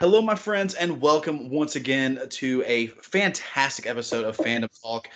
Hello, my friends, and welcome once again to a fantastic episode of Fandom Talk.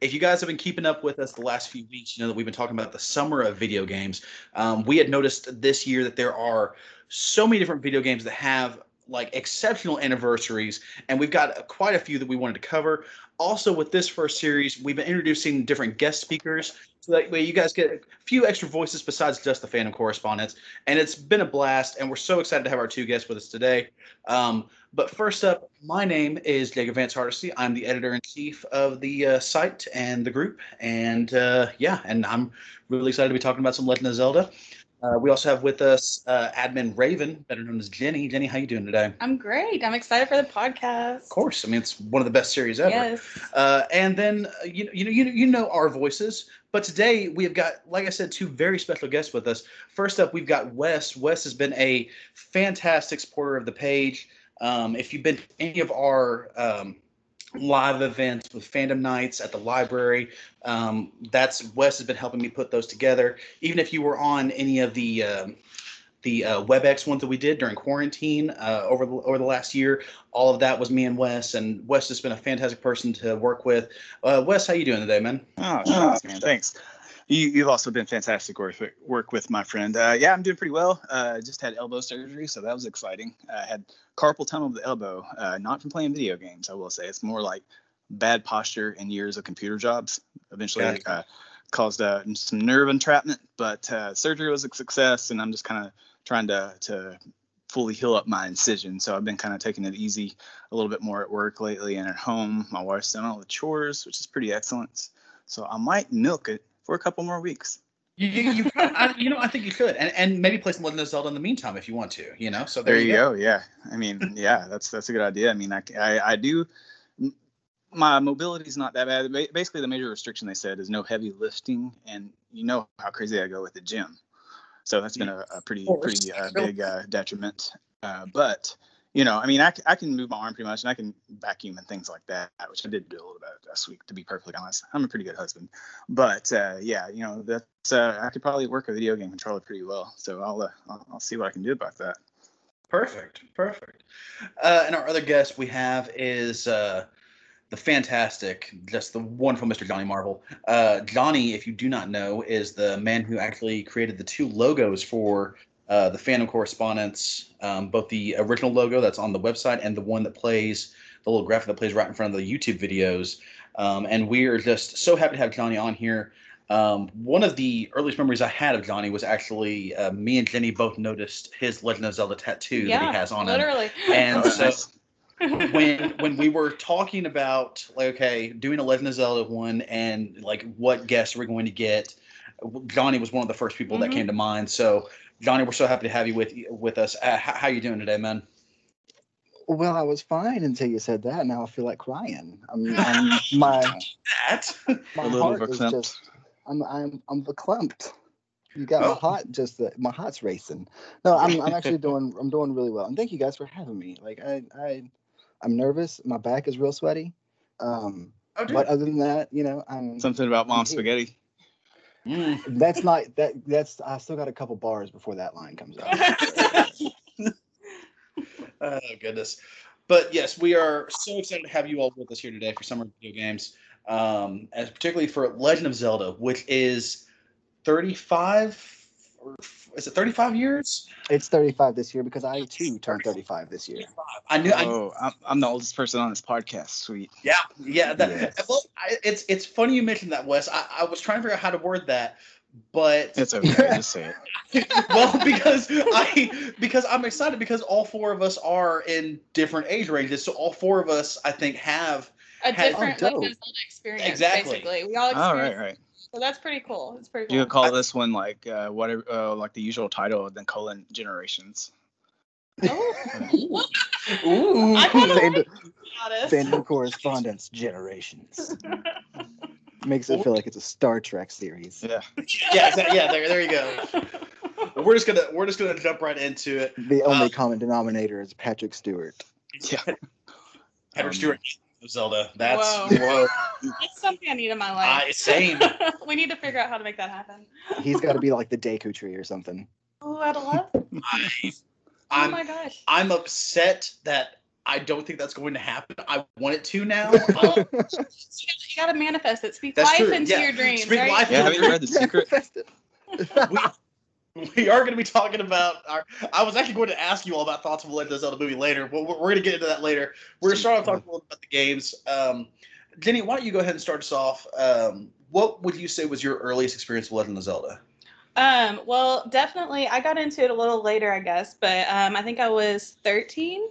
If you guys have been keeping up with us the last few weeks, you know that we've been talking about the summer of video games. Um, we had noticed this year that there are so many different video games that have like exceptional anniversaries, and we've got quite a few that we wanted to cover. Also, with this first series, we've been introducing different guest speakers so that way you guys get a few extra voices besides just the fandom correspondents. And it's been a blast, and we're so excited to have our two guests with us today. Um, but first up, my name is Jacob Vance Hardesty. I'm the editor in chief of the uh, site and the group, and uh, yeah, and I'm really excited to be talking about some Legend of Zelda. Uh, we also have with us uh, admin Raven, better known as Jenny. Jenny, how you doing today? I'm great. I'm excited for the podcast. Of course. I mean, it's one of the best series ever. Yes. Uh, and then uh, you know, you know, you know, you know our voices. But today we have got, like I said, two very special guests with us. First up, we've got Wes. Wes has been a fantastic supporter of the page. Um, if you've been to any of our um, live events with fandom nights at the library, um, that's Wes has been helping me put those together. Even if you were on any of the um, the uh, WebEx ones that we did during quarantine uh, over the, over the last year. All of that was me and Wes, and Wes has been a fantastic person to work with. Uh, Wes, how you doing today, man? Oh, thanks, man. Thanks. You, have also been fantastic work with, work with my friend. Uh, yeah, I'm doing pretty well. Uh, just had elbow surgery, so that was exciting. I had carpal tunnel of the elbow, uh, not from playing video games. I will say it's more like bad posture and years of computer jobs. Eventually, uh, caused uh, some nerve entrapment, but surgery was a success, and I'm just kind of trying to to fully heal up my incision. So I've been kind of taking it easy a little bit more at work lately and at home. My wife's done all the chores, which is pretty excellent. So I might milk it for a couple more weeks. You, you, you, I, you know, I think you could, and, and maybe play some Legend of Zelda in the meantime if you want to, you know. So there, there you go. go. Yeah, I mean, yeah, that's that's a good idea. I mean, I, I, I do. My mobility is not that bad. Basically, the major restriction they said is no heavy lifting, and you know how crazy I go with the gym. So that's been a, a pretty pretty uh, big uh, detriment. Uh, but you know, I mean, I, I can move my arm pretty much, and I can vacuum and things like that, which I did do a little bit last week. To be perfectly honest, I'm a pretty good husband. But uh, yeah, you know, that's uh, I could probably work a video game controller pretty well. So I'll, uh, I'll I'll see what I can do about that. Perfect, perfect. Uh, and our other guest we have is uh, the fantastic, just the wonderful Mr. Johnny Marvel. Uh, Johnny, if you do not know, is the man who actually created the two logos for uh, the Fandom correspondents, um, both the original logo that's on the website and the one that plays the little graphic that plays right in front of the YouTube videos. Um, and we are just so happy to have Johnny on here. Um, one of the earliest memories I had of Johnny was actually uh, me and Jenny both noticed his Legend of Zelda tattoo yeah, that he has on literally. him. And so when when we were talking about like okay doing a Legend of Zelda one and like what guests we're going to get, Johnny was one of the first people mm-hmm. that came to mind. So Johnny, we're so happy to have you with with us. Uh, how, how you doing today, man? Well, I was fine until you said that. Now I feel like crying. I'm, I'm my that my heart is just I'm I'm I'm verklempt. You got oh. my heart just the, my heart's racing. No, I'm I'm actually doing I'm doing really well. And thank you guys for having me. Like I I I'm nervous. My back is real sweaty. Um, oh, but other than that, you know, I'm something about mom spaghetti. Mm. That's not that. That's I still got a couple bars before that line comes out. oh goodness, but yes, we are so excited to have you all with us here today for summer video games, um, as particularly for Legend of Zelda, which is 35 or is it 35 years? It's 35 this year because I too turned 35 this year. I knew. Oh, I, I'm the oldest person on this podcast. Sweet. Yeah, yeah. That, yes. Well, I, it's it's funny you mentioned that, Wes. I, I was trying to figure out how to word that, but it's okay. Just say it. well, because I because I'm excited because all four of us are in different age ranges, so all four of us I think have a different oh, like, experience. Exactly. Basically, we all experience. All right, right. So that's pretty cool. It's pretty cool. You could call this one like uh, whatever, uh, like the usual title, then colon generations. Oh. Ooh. Fandom, fandom correspondents generations. Makes it feel like it's a Star Trek series. Yeah. yeah. Yeah. There. There you go. We're just gonna we're just gonna jump right into it. The only um, common denominator is Patrick Stewart. Yeah. Patrick um, Stewart Zelda. That's whoa. whoa. That's something I need in my life. Uh, same. we need to figure out how to make that happen. He's got to be like the Deku tree or something. Oh, I'd love. I'm, oh my gosh. I'm upset that I don't think that's going to happen. I want it to now. you, gotta, manifest it. Speak that's life true. into yeah. your dreams. Speak right? life yeah, have you read The Secret? we, we are going to be talking about our. I was actually going to ask you all about thoughts of the Legend of Zelda movie later, but we're, we're going to get into that later. We're going to start off talking a little about the games. Um, Jenny, why don't you go ahead and start us off? Um, what would you say was your earliest experience with Legend of Zelda? Um, well, definitely, I got into it a little later, I guess, but um, I think I was 13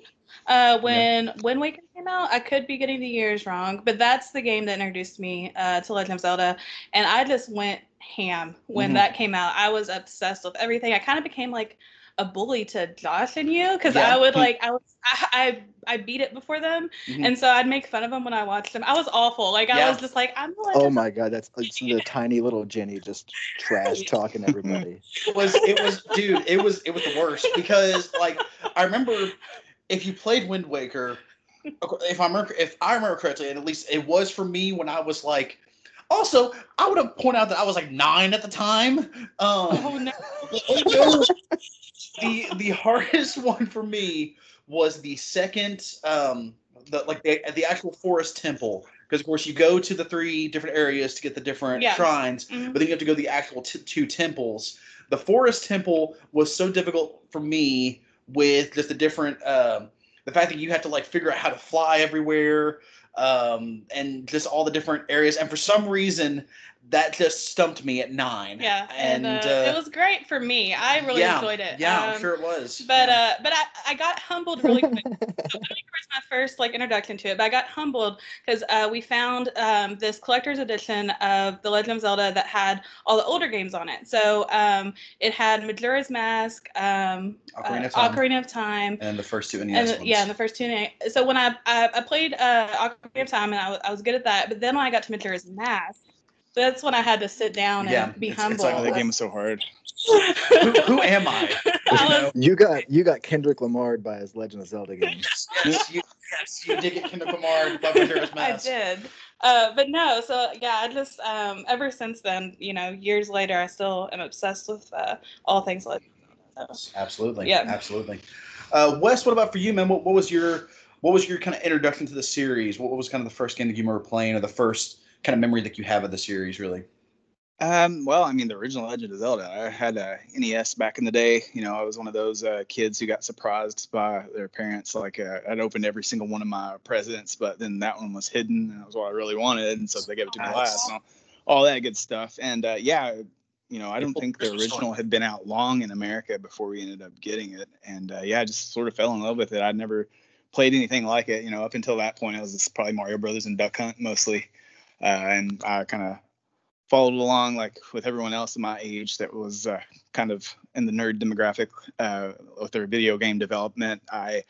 uh, when yeah. Wind Waker came out. I could be getting the years wrong, but that's the game that introduced me uh, to Legend of Zelda, and I just went ham when mm-hmm. that came out. I was obsessed with everything. I kind of became like a bully to Josh and you because yeah. I would like I was I, I, I beat it before them mm-hmm. and so I'd make fun of them when I watched them. I was awful. Like I was just like I'm the Oh my god, that's like the tiny little Jenny just trash talking everybody. it was it was dude, it was it was the worst because like I remember if you played Wind Waker, if I remember if I remember correctly, and at least it was for me when I was like also, I would have pointed out that I was like nine at the time. Um, oh no! the the hardest one for me was the second, um, the like the the actual forest temple because of course you go to the three different areas to get the different shrines, mm-hmm. but then you have to go to the actual t- two temples. The forest temple was so difficult for me with just the different, um, the fact that you have to like figure out how to fly everywhere um, and just all the different areas. And for some reason, that just stumped me at nine. Yeah, and, and uh, uh, it was great for me. I really yeah, enjoyed it. Yeah, um, I'm sure it was. But yeah. uh, but I, I got humbled really quick. so was my first like introduction to it, but I got humbled because uh, we found um, this collector's edition of The Legend of Zelda that had all the older games on it. So um, it had Majora's Mask, um, Ocarina, of Time, Ocarina of Time, and the first two NES and, Yeah, and the first two. NES. So when I I, I played uh, Ocarina of Time and I, I was good at that, but then when I got to Majora's Mask that's when I had to sit down and be it's, humble. It's like that game was so hard. who, who, am I? you got you got Kendrick Lamar by his Legend of Zelda game. yes, you, yes, you did get Kendrick Lamar by Majora's Mask. I did. Uh, but no, so yeah, I just um, ever since then, you know, years later, I still am obsessed with uh, all things Legend. So, absolutely. Yeah. Absolutely. Uh, Wes, what about for you, man? What, what was your what was your kind of introduction to the series? What, what was kind of the first game that you remember playing, or the first kind of memory that you have of the series, really? Um, well, I mean, the original Legend of Zelda. I had a NES back in the day. You know, I was one of those uh, kids who got surprised by their parents. Like, uh, I'd opened every single one of my presents, but then that one was hidden, and that was what I really wanted, and so they gave it to me last. And all, all that good stuff. And uh, yeah, you know, I don't think the original had been out long in America before we ended up getting it. And uh, yeah, I just sort of fell in love with it. I'd never played anything like it. You know, up until that point, it was probably Mario Brothers and Duck Hunt mostly uh, and I kind of followed along like with everyone else in my age that was uh, kind of in the nerd demographic uh, with their video game development. I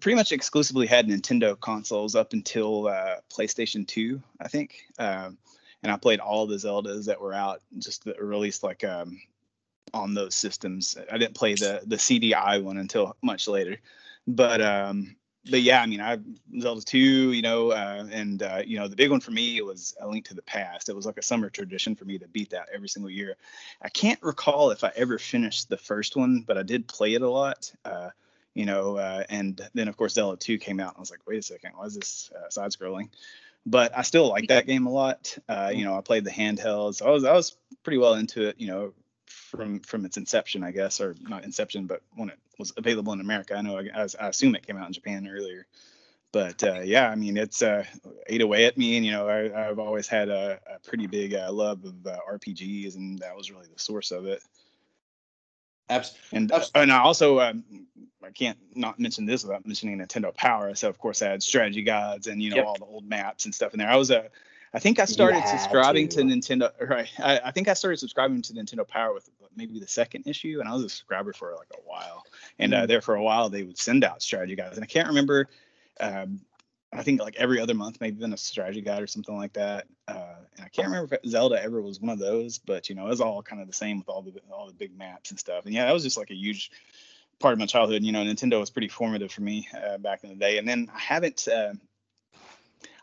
pretty much exclusively had Nintendo consoles up until uh, PlayStation 2, I think. Um, and I played all the Zeldas that were out, just that released like um, on those systems. I didn't play the the CDI one until much later, but um, but yeah, I mean, I Zelda 2, you know, uh, and uh, you know, the big one for me was A Link to the Past. It was like a summer tradition for me to beat that every single year. I can't recall if I ever finished the first one, but I did play it a lot. Uh, you know, uh, and then of course Zelda 2 came out, and I was like, wait a second, why is this uh, side scrolling? But I still like that game a lot. Uh, you know, I played the handhelds. So I was I was pretty well into it. You know, from from its inception, I guess, or not inception, but when it was available in America. I know, I, I assume it came out in Japan earlier, but uh, yeah, I mean, it's uh, ate away at me, and you know, I, have always had a, a pretty big uh, love of uh, RPGs, and that was really the source of it. Absolutely. And uh, and I also um, I can't not mention this without mentioning Nintendo Power. So of course I had strategy guides and you know yep. all the old maps and stuff in there. I was a I think I started subscribing to. to. Nintendo. Right. I, I, think I started subscribing to Nintendo Power with maybe the second issue, and I was a subscriber for like a while. And uh, mm. there for a while, they would send out strategy guides, and I can't remember. Um, I think like every other month, maybe then a strategy guide or something like that. Uh, and I can't remember if Zelda ever was one of those, but you know, it was all kind of the same with all the all the big maps and stuff. And yeah, that was just like a huge part of my childhood. You know, Nintendo was pretty formative for me uh, back in the day. And then I haven't. Uh,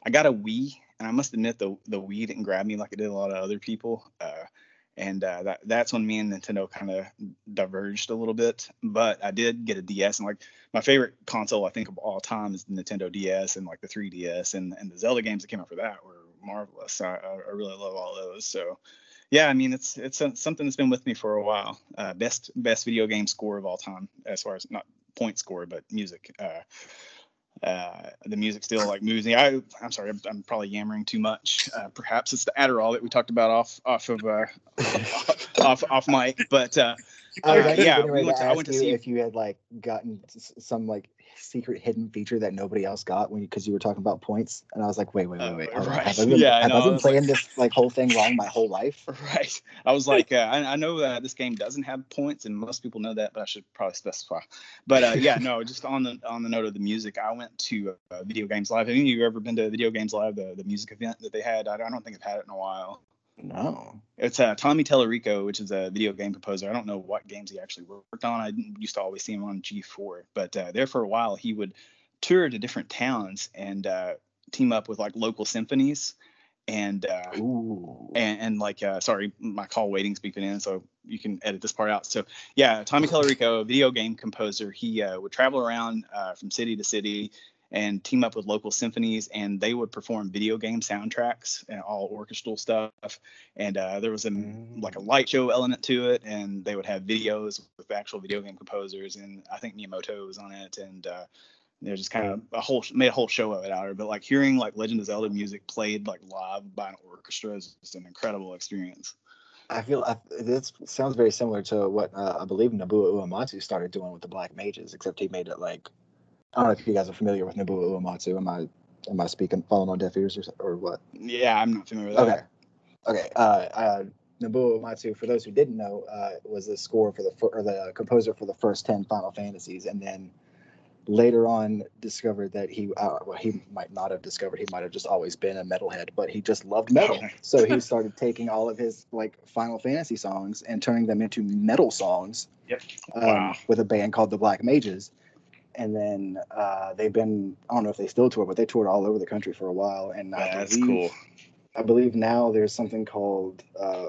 I got a Wii and I must admit the the Wii didn't grab me like it did a lot of other people. Uh, and uh, that that's when me and Nintendo kind of diverged a little bit. But I did get a DS, and like my favorite console I think of all time is the Nintendo DS and like the 3DS, and and the Zelda games that came out for that were marvelous. I, I really love all those. So yeah, I mean it's it's a, something that's been with me for a while. Uh, best best video game score of all time, as far as not point score, but music. Uh, uh, the music still like moves me. I, I'm sorry, I'm, I'm probably yammering too much. Uh, perhaps it's the Adderall that we talked about off off of uh, off off mic. But uh, was yeah, we went to, I went to see if you had like gotten some like secret hidden feature that nobody else got when because you, you, were talking about points, and I was like, wait, wait, wait, wait. Uh, right. Have I been, yeah, have I, I been playing like, this like whole thing wrong my whole life? Right. I was like, uh, I, I, know that this game doesn't have points, and most people know that, but I should probably specify. But uh, yeah, no, just on the on the note of the music, I went to uh, Video Games Live. Have any of you ever been to Video Games Live, the the music event that they had? I, I don't think I've had it in a while. No. It's uh, Tommy Tallarico, which is a video game composer. I don't know what games he actually worked on. I used to always see him on G4, but uh, there for a while he would tour to different towns and uh, team up with like local symphonies and uh, and, and like uh, sorry, my call waiting's beeping in, so you can edit this part out. So yeah, Tommy Tallarico, video game composer, he uh, would travel around uh, from city to city and team up with local symphonies and they would perform video game soundtracks and all orchestral stuff. And uh, there was a mm. like a light show element to it and they would have videos with actual video game composers and i think miyamoto was on it and uh, they just kind of a whole made a whole show of it out of it. But like hearing like legend of zelda music played like live by an orchestra is just an incredible experience. I feel I, this sounds very similar to what uh, I believe Nobuo Uematsu started doing with the Black Mages, except he made it like I don't know if you guys are familiar with Nobuo Uematsu. Am I am I speaking falling on deaf ears or, or what? Yeah, I'm not familiar with that. Okay, okay. Uh, uh, Nobuo Uematsu, for those who didn't know, uh, was the score for the or the composer for the first ten Final Fantasies, and then later on discovered that he uh, well he might not have discovered he might have just always been a metalhead but he just loved metal so he started taking all of his like final fantasy songs and turning them into metal songs yep um, wow. with a band called the black mages and then uh, they've been I don't know if they still tour, but they toured all over the country for a while. And I that's believe, cool. I believe now there's something called uh,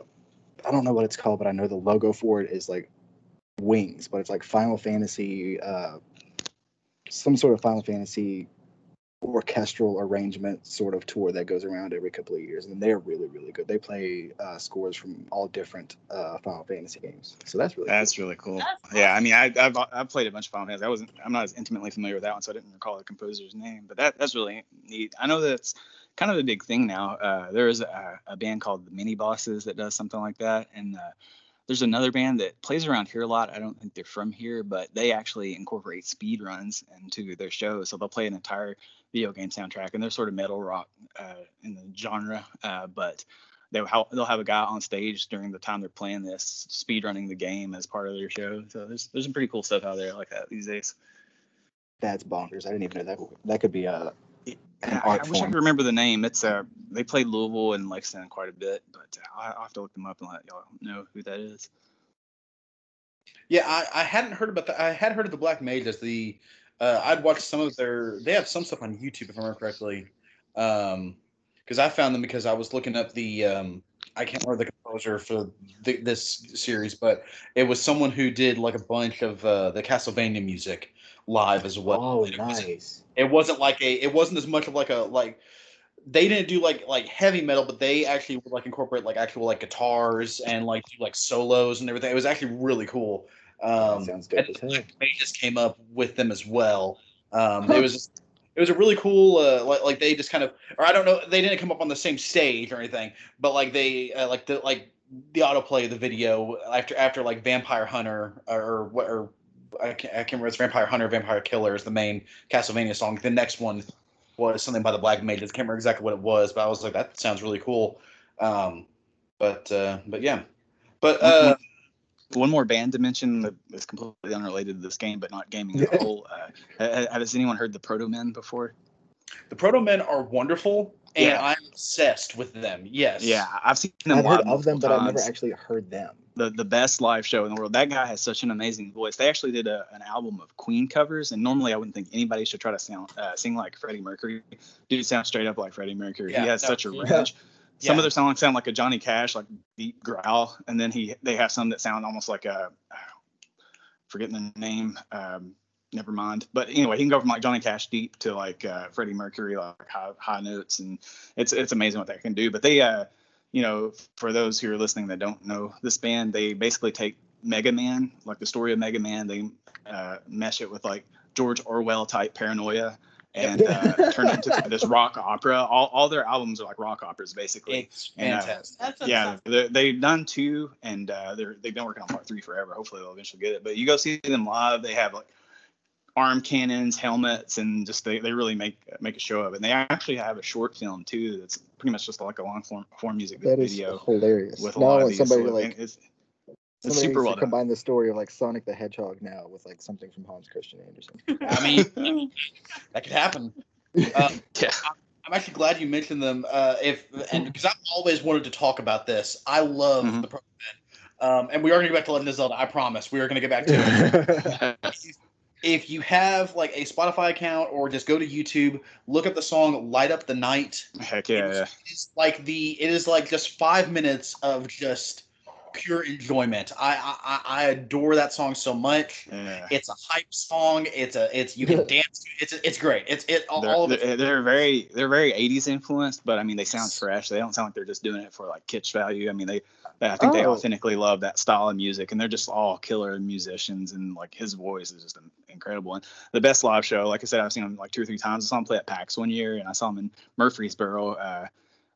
I don't know what it's called, but I know the logo for it is like wings, but it's like Final Fantasy, uh, some sort of Final Fantasy orchestral arrangement sort of tour that goes around every couple of years, and they're really really good. They play uh, scores from all different uh, Final Fantasy games, so that's really that's cool. really cool. Yeah, I mean, I, have I've played a bunch of Final Fantasy. I wasn't I'm not as intimately familiar with that one, so I didn't recall the composer's name, but that that's really neat. I know that's kind of a big thing now. Uh, there is a, a, band called the Mini Bosses that does something like that, and uh, there's another band that plays around here a lot. I don't think they're from here, but they actually incorporate speed runs into their shows. So they'll play an entire video game soundtrack, and they're sort of metal rock uh, in the genre, uh, but they'll they'll have a guy on stage during the time they're playing this, speed running the game as part of their show. So there's there's some pretty cool stuff out there like that these days. That's bonkers. I didn't even know that that could be a. I, I, wish I could remember the name. It's uh they played Louisville and Lexington quite a bit, but uh, I'll have to look them up and let y'all know who that is. Yeah, I, I hadn't heard about that. I had heard of the Black Mage as the uh, I'd watched some of their. They have some stuff on YouTube, if I remember correctly. Um, because I found them because I was looking up the. Um, I can't remember the composer for the, this series, but it was someone who did like a bunch of uh, the Castlevania music live as well. Oh, it nice. Wasn't, it wasn't like a. It wasn't as much of like a like. They didn't do like like heavy metal, but they actually would like incorporate like actual like guitars and like do like solos and everything. It was actually really cool. Um, sounds good. They just came up with them as well. Um, it was just, it was a really cool uh, like, like they just kind of or I don't know they didn't come up on the same stage or anything, but like they uh, like the like the autoplay of the video after after like Vampire Hunter or what or, I can't, I can't remember it's Vampire Hunter Vampire Killer is the main Castlevania song. The next one was something by the Black Mages. I can't remember exactly what it was, but I was like that sounds really cool. Um, but uh, but yeah, but uh, one more band to mention that is completely unrelated to this game, but not gaming at all. Uh, has anyone heard the Proto Men before? The Proto Men are wonderful, and yeah. I'm obsessed with them. Yes. Yeah, I've seen them. I've heard of them, but I've never actually heard them. The the best live show in the world. That guy has such an amazing voice. They actually did a, an album of Queen covers, and normally I wouldn't think anybody should try to sound uh, sing like Freddie Mercury. Dude sounds straight up like Freddie Mercury. Yeah, he has no, such a range. some Yeah. of their songs sound like a Johnny Cash, like deep growl, and then he they have some that sound almost like a forgetting the name. Um, never mind. But anyway, he can go from like Johnny Cash deep to like uh, Freddie Mercury, like high, high notes, and it's it's amazing what they can do. But they, uh, you know, for those who are listening that don't know this band, they basically take Mega Man, like the story of Mega Man, they uh, mesh it with like George Orwell type paranoia. And uh, turn it into this rock opera. All, all their albums are like rock operas, basically. It's And, uh, fantastic. That's Yeah, sounds- they- they've done two, and uh, they're they've been working on part three forever. Hopefully, they'll eventually get it. But you go see them live; they have like arm cannons, helmets, and just they, they really make make a show of it. And they actually have a short film too. That's pretty much just like a long form form music That is video hilarious. with a now lot I of want these. somebody to so like it's, it's somebody super needs well to combine the story of like Sonic the Hedgehog now with like something from Hans Christian Andersen. I mean, that could happen. Um, Yeah. I'm actually glad you mentioned them. Uh, if and because I've always wanted to talk about this. I love Mhm. the Proto Men. Um, and we are going to get back to Legend of Zelda. I promise. We are going to get back to it. if you have like a Spotify account or just go to YouTube, look up the song "Light Up the Night." Heck yeah, yeah. It's like the it is like just five minutes of just pure enjoyment. I I, I adore that song so much. yeah. It's a hype song. It's a it's you can dance to. it. It's it's great. It's it all, They're, all of it. they're, they're very they're very 80s influenced, but I mean they sound fresh. They don't sound like they're just doing it for like kitsch value. I mean they, they I think they Oh. authentically love that style of music, and they're just all killer musicians. And like his voice is just incredible. And the best live show, like I said, I've seen him like two or three times. I saw him play at PAX one year, and I saw him in Murfreesboro uh,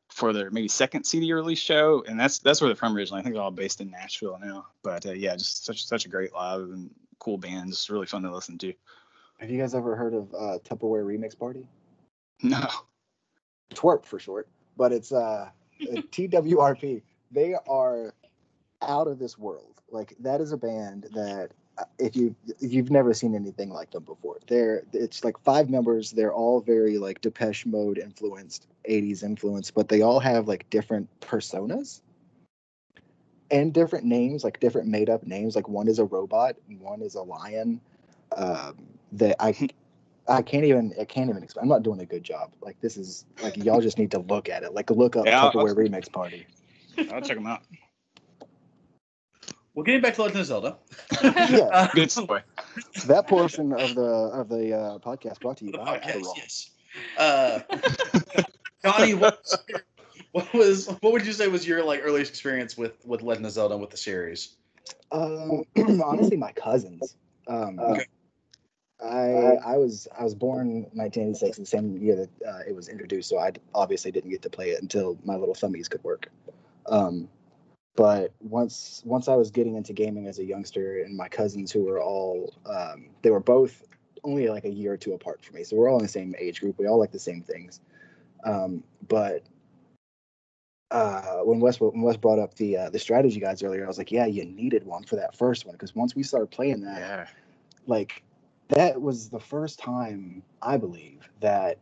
for their maybe second CD release show, and that's that's where they're from originally. I think they're all based in Nashville now. But uh, yeah, just such such a great live and cool band. Just really fun to listen to. Have you guys ever heard of uh, Tupperware Remix Party? No. Twerp for short, but it's uh, TWRP. They are out of this world. Like that is a band that uh, if you if you've never seen anything like them before, they're it's like five members. They're all very like Depeche Mode influenced, '80s influenced, but they all have like different personas and different names, like different made up names. Like one is a robot, one is a lion. Um, that I I can't even I can't even explain. I'm not doing a good job. Like this is like y'all just need to look at it. Like look up Yeah, Tupperware Remix Party. I'll check them out. Well, getting back to Legend of Zelda. Yeah. Uh, Good story. That portion of the of the uh, podcast brought to you the by podcast, Adderall. yes. Uh, Johnny, what, was what was what would you say was your like earliest experience with with Legend of Zelda and with the series? Um, honestly, my cousins. Um, Okay. I I was I was born 1986, the same year that uh, it was introduced. So I obviously didn't get to play it until my little thumbies could work. Um, but once once I was getting into gaming as a youngster, and my cousins who were all um, they were both only like a year or two apart from me, so we're all in the same age group. We all like the same things. Um, but uh, when Wes when Wes brought up the uh, the strategy guides earlier, I was like, yeah, you needed one for that first one because once we started playing that, Yeah. like that was the first time I believe that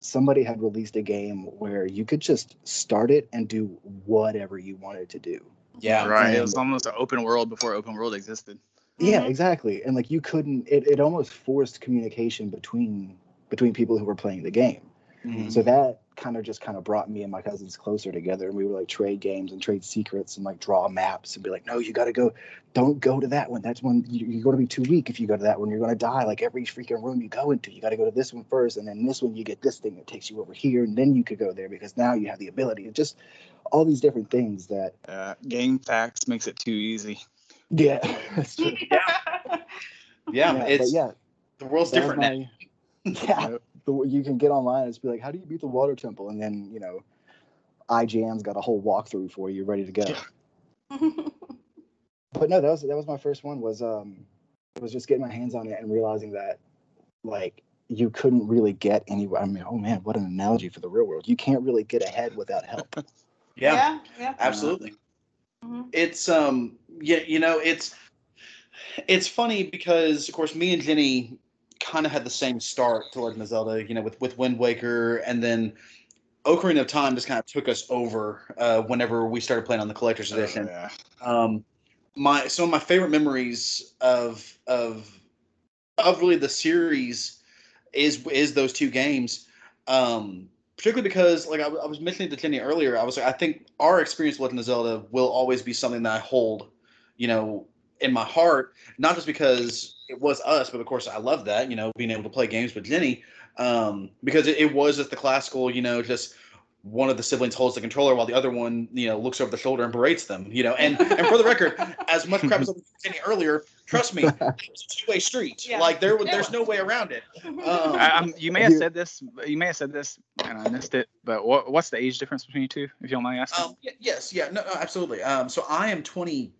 somebody had released a game where you could just start it and do whatever you wanted to do. Yeah, right. It was almost an open world before open world existed. Yeah, Mhm. exactly. And like you couldn't it, it almost forced communication between between people who were playing the game. Mm-hmm. So that kind of just kind of brought me and my cousins closer together and we would like trade games and trade secrets and like draw maps and be like, no, you got to go, don't go to that one. That's when you, you're going to be too weak if you go to that one. You're going to die. Like every freaking room you go into, you got to go to this one first. And then this one, you get this thing that takes you over here. And then you could go there because now you have the ability. It's just all these different things that, Uh, game facts makes it too easy. yeah, that's true. yeah, but it's yeah, the world's that was different now. yeah. The, you can get online and just be like, how do you beat the water temple? And then, you know, IGN's got a whole walkthrough for you ready to go. but no, that was that was my first one. Was um, was just getting my hands on it and realizing that, like, you couldn't really get anywhere. I mean, oh man, what an analogy for the real world. You can't really get ahead without help. Yeah, yeah, yeah. absolutely. Mhm. It's um, yeah, you know, it's it's funny because of course me and Jenny kind of had the same start to Legend of Zelda. You know, with with Wind Waker, and then Ocarina of Time just kind of took us over uh, whenever we started playing on the collector's edition. Oh, yeah. um, my some of my favorite memories of of of really the series is is those two games. Um, particularly because like I, I was mentioning to Jenny earlier, I was like, I think our experience with Legend of Zelda will always be something that I hold, you know, in my heart, not just because it was us, but of course I love that, you know, being able to play games with Jenny, um, because it, it was just the classical, you know, just one of the siblings holds the controller while the other one, you know, looks over the shoulder and berates them, you know. And and for the record, as much crap as I was saying earlier, trust me, it's a two way street. Yeah. Like there, There there's no way around it. Um, I, you may have said this. You may have said this, and I missed it. But what, what's the age difference between you two, if you don't mind asking? Um, yes, yeah, no, no, absolutely. Um, so I am 20.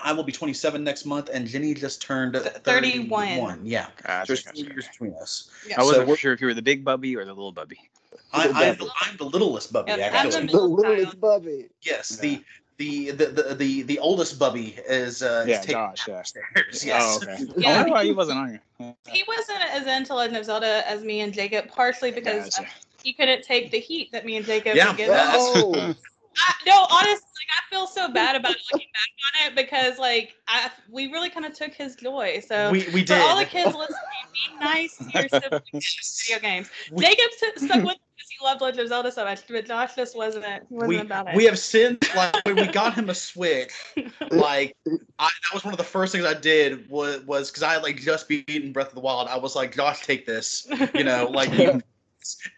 I will be 27 next month, and Jenny just turned 31. 31. Yeah, Gotcha, there's gotcha, two years between us. Yeah. I wasn't So sure if you were the big bubby or the little bubby. I, I'm, the, I'm the littlest bubby, Yep, I'm actually. the the littlest child. bubby. yes, Yeah. the, the, the the the the oldest bubby is uh, is Yeah, taking Josh. Yeah. upstairs. Oh, okay. Yeah. I wonder why he wasn't on here. He wasn't as into Legend of Zelda as me and Jacob, partially because Gotcha. he couldn't take the heat that me and Jacob Yeah. would give Yeah. us. Oh, I, no, honestly, like I feel so bad about looking back on it because like I we really kind of took his joy. So we we for did. all the kids listening, be nice to your siblings video games. We- Jacob stuck with it because he loved Legend of Zelda so much, but Josh just wasn't. He wasn't we, about it. we have since like when we got him a switch like I, that was one of the first things i did was was because i had like just beaten breath of the wild i was like josh take this you know like you,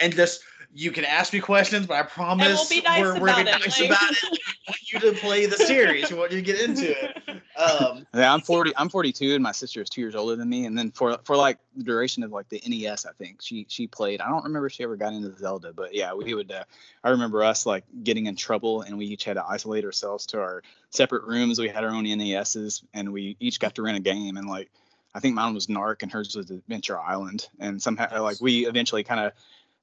and just you can ask me questions but i promise be nice we're, we're gonna be nice like- about it we want you to play the series we want you to get into it um Yeah, I'm 40. I'm 42, and my sister is two years older than me. And then for for like the duration of like the NES, I think she she played. I don't remember if she ever got into Zelda, but yeah, we would. Uh, I remember us like getting in trouble, and we each had to isolate ourselves to our separate rooms. We had our own NESs, and we each got to rent a game. And like, I think mine was Narc, and hers was Adventure Island. And somehow, like, we eventually kind of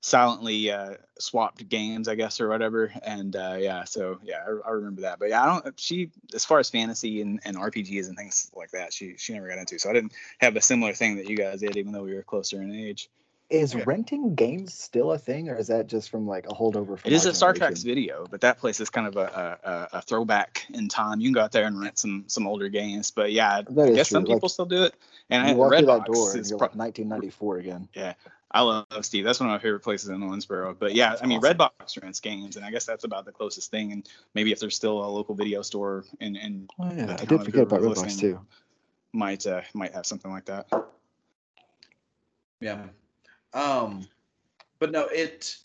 silently uh, swapped games, I guess, or whatever. And uh, yeah, so yeah, I, I remember that. But yeah, I don't. She, as far as fantasy and, and RPGs and things like that, she she never got into. So I didn't have a similar thing that you guys did, even though we were closer in age. is Okay. renting games still a thing, or is that just from like a holdover from? It is a Star? Trek's video, but that place is kind of a, a, a- throwback in time. You can go out there and rent some some older games. But yeah, That I guess some true. Like, people still do it. And you I, walk through that door, is pro- like 1994 again. I love Steve. That's one of my favorite places in Owensboro. But yeah, I mean, Awesome. Redbox rents games, and I guess that's about the closest thing. And maybe if there's still a local video store in, in Oh yeah, I did forget about Hoover Redbox too. might uh, might have something like that. Yeah. Um, but no, it.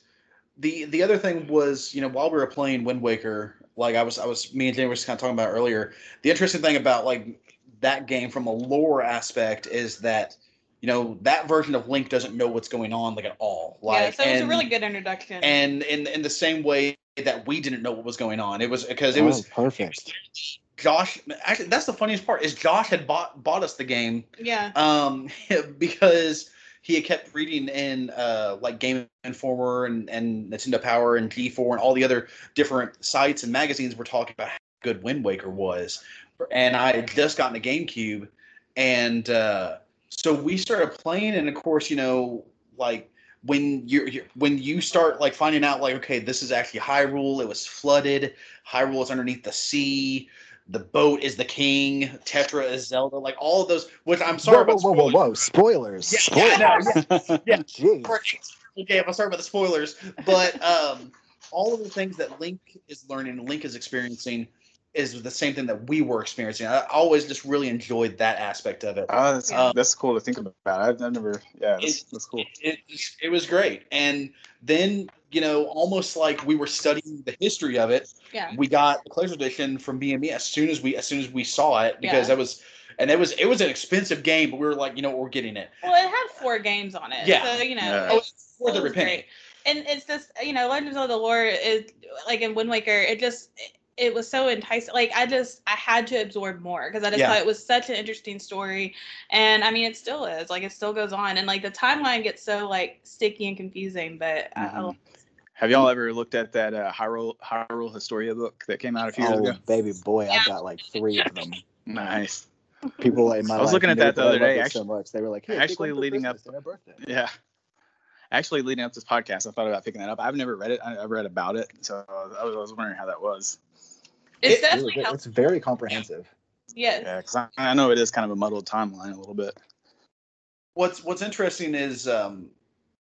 The the other thing was, you know, while we were playing Wind Waker, like I was, I was, me and Danny were just kind of talking about earlier. The interesting thing about like that game from a lore aspect is that, you know, that version of Link doesn't know what's going on like at all. Like, yeah, so it was a really good introduction. And in in the same way that we didn't know what was going on, it was because it oh, was perfect. Josh. Actually, that's the funniest part is Josh had bought bought us the game yeah, um because he had kept reading in uh like game informer and, and nintendo power and g4 and all the other different sites and magazines were talking about how good wind waker was and i had just gotten a gamecube and uh so we started playing and of course you know like when you're, you're when you start like finding out like okay this is actually hyrule it was flooded hyrule is underneath the sea the boat is the king tetra is zelda like all of those which i'm sorry whoa, about whoa, whoa, whoa, whoa! spoilers. Spoilers. Yeah, yeah, no, Spoilers. yeah. Great. Okay, I'm sorry about the spoilers, but um, all of the things that Link is learning, Link is experiencing, is the same thing that we were experiencing. I always just really enjoyed that aspect of it. Oh, that's Um, that's cool to think about. I've, I've never. Yeah, that's, It- that's cool. It, it was great, and then you know, almost like we were studying the history of it. yeah. We got the collector's edition from BME as soon as we as soon as we saw it because Yeah. that was. And it was it was an expensive game, but we were like, you know, we're getting it. Well, it had four games on it. Yeah. So, you know, Yeah. it Oh, was- it's worth it every was penny. great. And it's just, you know, Legend of the lore is like in Wind Waker, it just, it, it was so enticing. Like, I just, I had to absorb more because I just Yeah. thought it was such an interesting story. And I mean, it still is. Like, it still goes on. And like, the timeline gets so like sticky and confusing, but I- I Mhm. Have y'all ever looked at that uh, Hyrule Hyrule Historia book that came out a few years Oh, ago? baby boy, Yeah. I got like three of them. Nice. People in my I was life looking at that the other day, it actu- so much. They were like, hey, actually pick one for leading up- Christmas and birthday. Yeah. Actually, leading up to this podcast, I thought about picking that up. I've never read it. I- I've read about it, so I was, I was wondering how that was. It's It- definitely good. It's very comprehensive. Yes. Yeah, because I, I know it is kind of a muddled timeline a little bit. what's what's interesting is um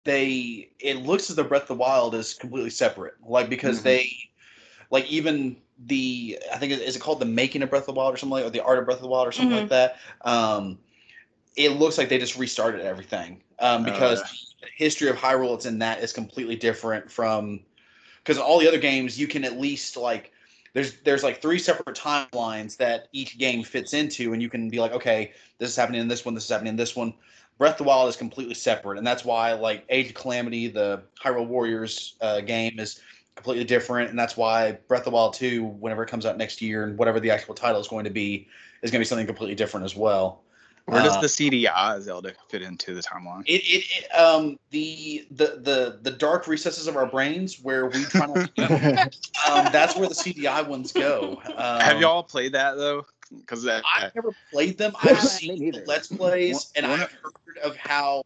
they it looks as though Breath of the Wild is completely separate. Like because Mhm. they like even the I think is it called the making of Breath of the Wild or something like or the art of Breath of the Wild or something like that. Um, it looks like they just restarted everything um, because yeah. the history of Hyrule it's in that is completely different from because all the other games you can at least like there's there's like three separate timelines that each game fits into and you can be like okay this is happening in this one this is happening in this one. Breath of the wild is completely separate and that's why like age of calamity the hyrule warriors uh, game is completely different and that's why breath of the wild 2 whenever it comes out next year and whatever the actual title is going to be is going to be something completely different as well Where does Uh, the CDI Zelda fit into the timeline? it, it, it um the the the the dark recesses of our brains where we try not to um, that's where the CDI ones go. Um, Have y'all played that though? Because that, I've never played them. I've seen neither. Let's Plays, and I've heard of how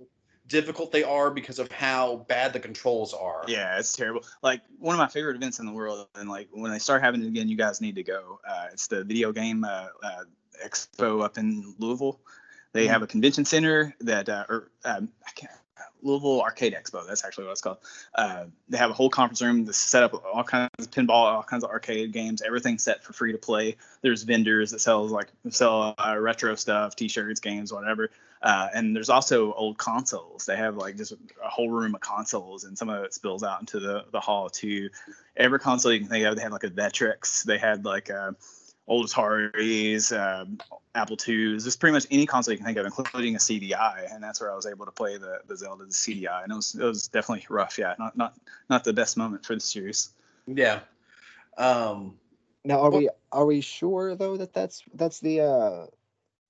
difficult they are because of how bad the controls are. Yeah, it's terrible. Like one of my favorite events in the world, and like when they start having it again, you guys need to go. Uh, it's the video game uh, uh, expo up in Louisville. They have a convention center that, uh, or um, I can't. Louisville Arcade Expo. That's actually what it's called. Uh, they have a whole conference room that's set up all kinds of pinball, all kinds of arcade games. Everything set for free to play. There's vendors that sells like sell uh, retro stuff, T-shirts, games, whatever. Uh, and there's also old consoles. They have like just a whole room of consoles, and some of it spills out into the the hall too. Every console you can think of, they have like a Vectrex. They had like uh, old Ataris, um, Apple IIs, just pretty much any console you can think of, including a CDI. And that's where I was able to play the the Zelda the CDI, and it was it was definitely rough. Yeah, not not not the best moment for the series. Yeah. Um, Now, are Well- we are we sure though that that's that's the uh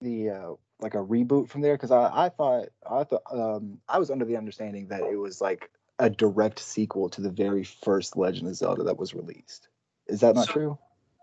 the uh like a reboot from there? Because I I thought I thought um I was under the understanding that it was like a direct sequel to the very first Legend of Zelda that was released. Is that not So- true?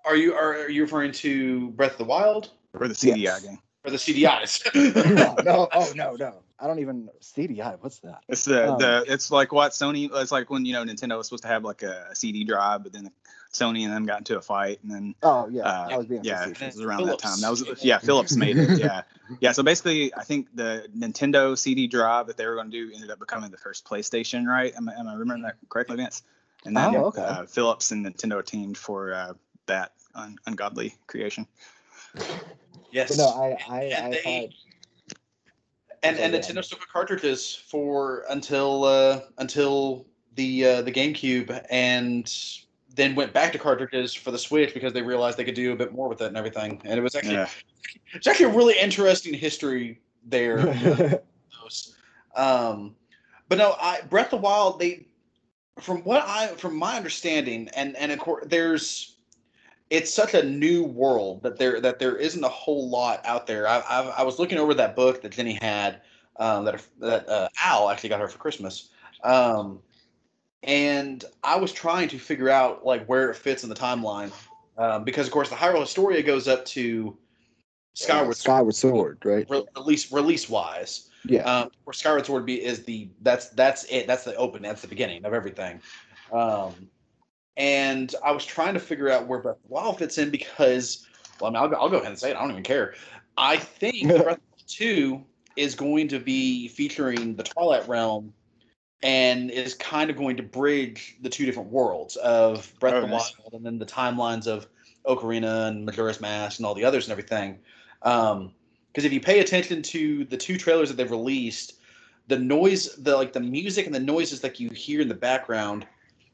Are you are, are you referring to Breath of the Wild Or the CDI Yes. game. or the CDIs? no, no, oh no, no. I don't even CDI. What's that? It's the Um, the it's like what Sony. It's like when you know Nintendo was supposed to have like a, CD drive, but then Sony and them got into a fight, and then Oh yeah, Uh, I was being yeah, it was around that time. That was yeah, Philips made it. Yeah, yeah. So basically, I think the Nintendo CD drive that they were going to do ended up becoming the first PlayStation, right? Am, I- am I remembering that correctly, Vance? And then Oh, okay. uh, Philips and Nintendo teamed for uh, that un- ungodly creation. yes. But no, I I, And I they- thought and and Yeah. Nintendo still put cartridges for until uh, until the uh, the GameCube, and then went back to cartridges for the Switch because they realized they could do a bit more with it and everything. And it was actually Yeah, it's actually a really interesting history there. those. Um, but no, I Breath of the Wild. They, from what I, from my understanding, and and of course, there's, it's such a new world that there that there isn't a whole lot out there. I I, I was looking over that book that Jenny had, um, that that uh, Al actually got her for Christmas. Um, and I was trying to figure out like where it fits in the timeline, um, because of course the Hyrule Historia goes up to Skyward Sword Skyward Sword, right? re- release release wise. Yeah. Um, where Skyward Sword be is the that's that's it. That's the open. That's the beginning of everything. Um, and I was trying to figure out where Breath of the Wild fits in because, well, I mean, I'll go, I'll go ahead and say it. I don't even care. I think Breath of the Wild Two is going to be featuring the Twilight Realm, and is kind of going to bridge the two different worlds of Breath Oh, of the nice. Wild and then the timelines of Ocarina and Majora's Mask and all the others and everything. Um, because if you pay attention to the two trailers that they've released, the noise, the like the music and the noises that you hear in the background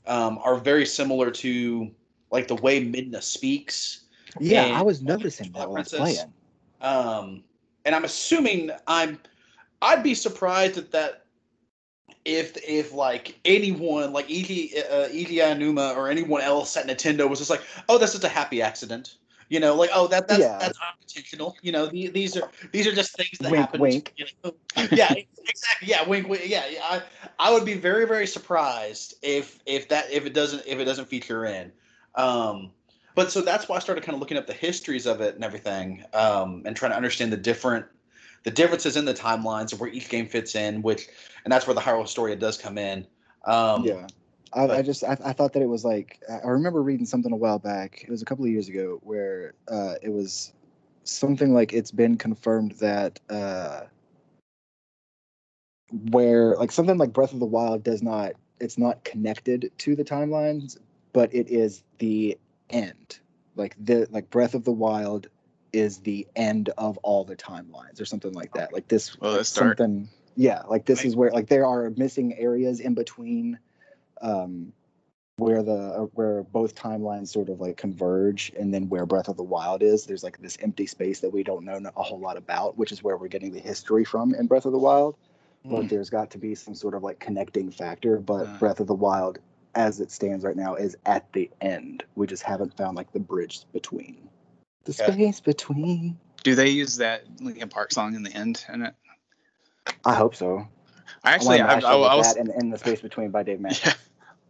um, are very similar to like the way Midna speaks. Yeah, I was noticing that when I was playing. Um, and I'm assuming I'm, I'd be surprised at that if if like anyone like Eiji uh, Eiji Aonuma or anyone else at Nintendo was just like, oh, that's just a happy accident. You know, like oh that that's Yeah. that's unintentional. You know, the, these are these are just things that Wink, happen. wink. You know? yeah, exactly. Yeah, wink, wink. Yeah, yeah, I I would be very very surprised if if that if it doesn't if it doesn't feature in. Um, but so that's why I started kind of looking up the histories of it and everything, um, and trying to understand the different the differences in the timelines of where each game fits in, which and that's where the Hyrule Historia does come in. Um, yeah. I, I just I, I thought that it was like I remember reading something a while back. It was a couple of years ago where uh, it was something like it's been confirmed that uh, where like something like Breath of the Wild does not it's not connected to the timelines, but it is the end. Like the like Breath of the Wild is the end of all the timelines or something like that. Like this Well, like something yeah, like this is where like there are missing areas in between um where the uh, where both timelines sort of like converge and then where breath of the wild is there's like this empty space that we don't know a whole lot about which is where we're getting the history from in breath of the wild but Mm. there's got to be some sort of like connecting factor but Uh. breath of the wild as it stands right now is at the end we just haven't found like the bridge between the Okay. space between Do they use that Linkin Park song in the end? And it, i hope so I actually, I, I, I, I was, and, and the space between by dave Matthews. yeah,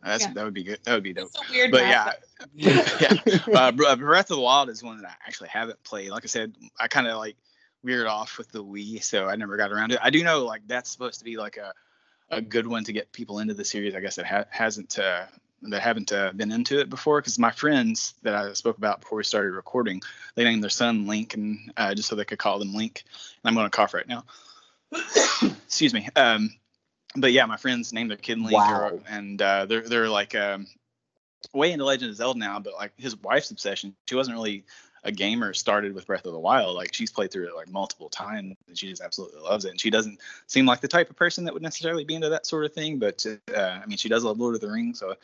that's Yeah. that would be good. That would be dope. Weird But yeah, yeah. Uh, Breath of the Wild is one that I actually haven't played. Like I said, I kind of like veered off with the Wii, so I never got around to it. I do know like that's supposed to be like a a good one to get people into the series. I guess that ha- hasn't uh, that haven't uh, been into it before because my friends that I spoke about before we started recording, they named their son Link, and uh, just so they could call them Link. And I'm going to cough right now. Excuse me. Um, but yeah, my friends named their kid Link, Wow. and uh, they're they're like um, way into Legend of Zelda now. But like his wife's obsession, she wasn't really a gamer. Started with Breath of the Wild. Like she's played through it like multiple times, and she just absolutely loves it. And she doesn't seem like the type of person that would necessarily be into that sort of thing. But uh, I mean, she does love Lord of the Rings, so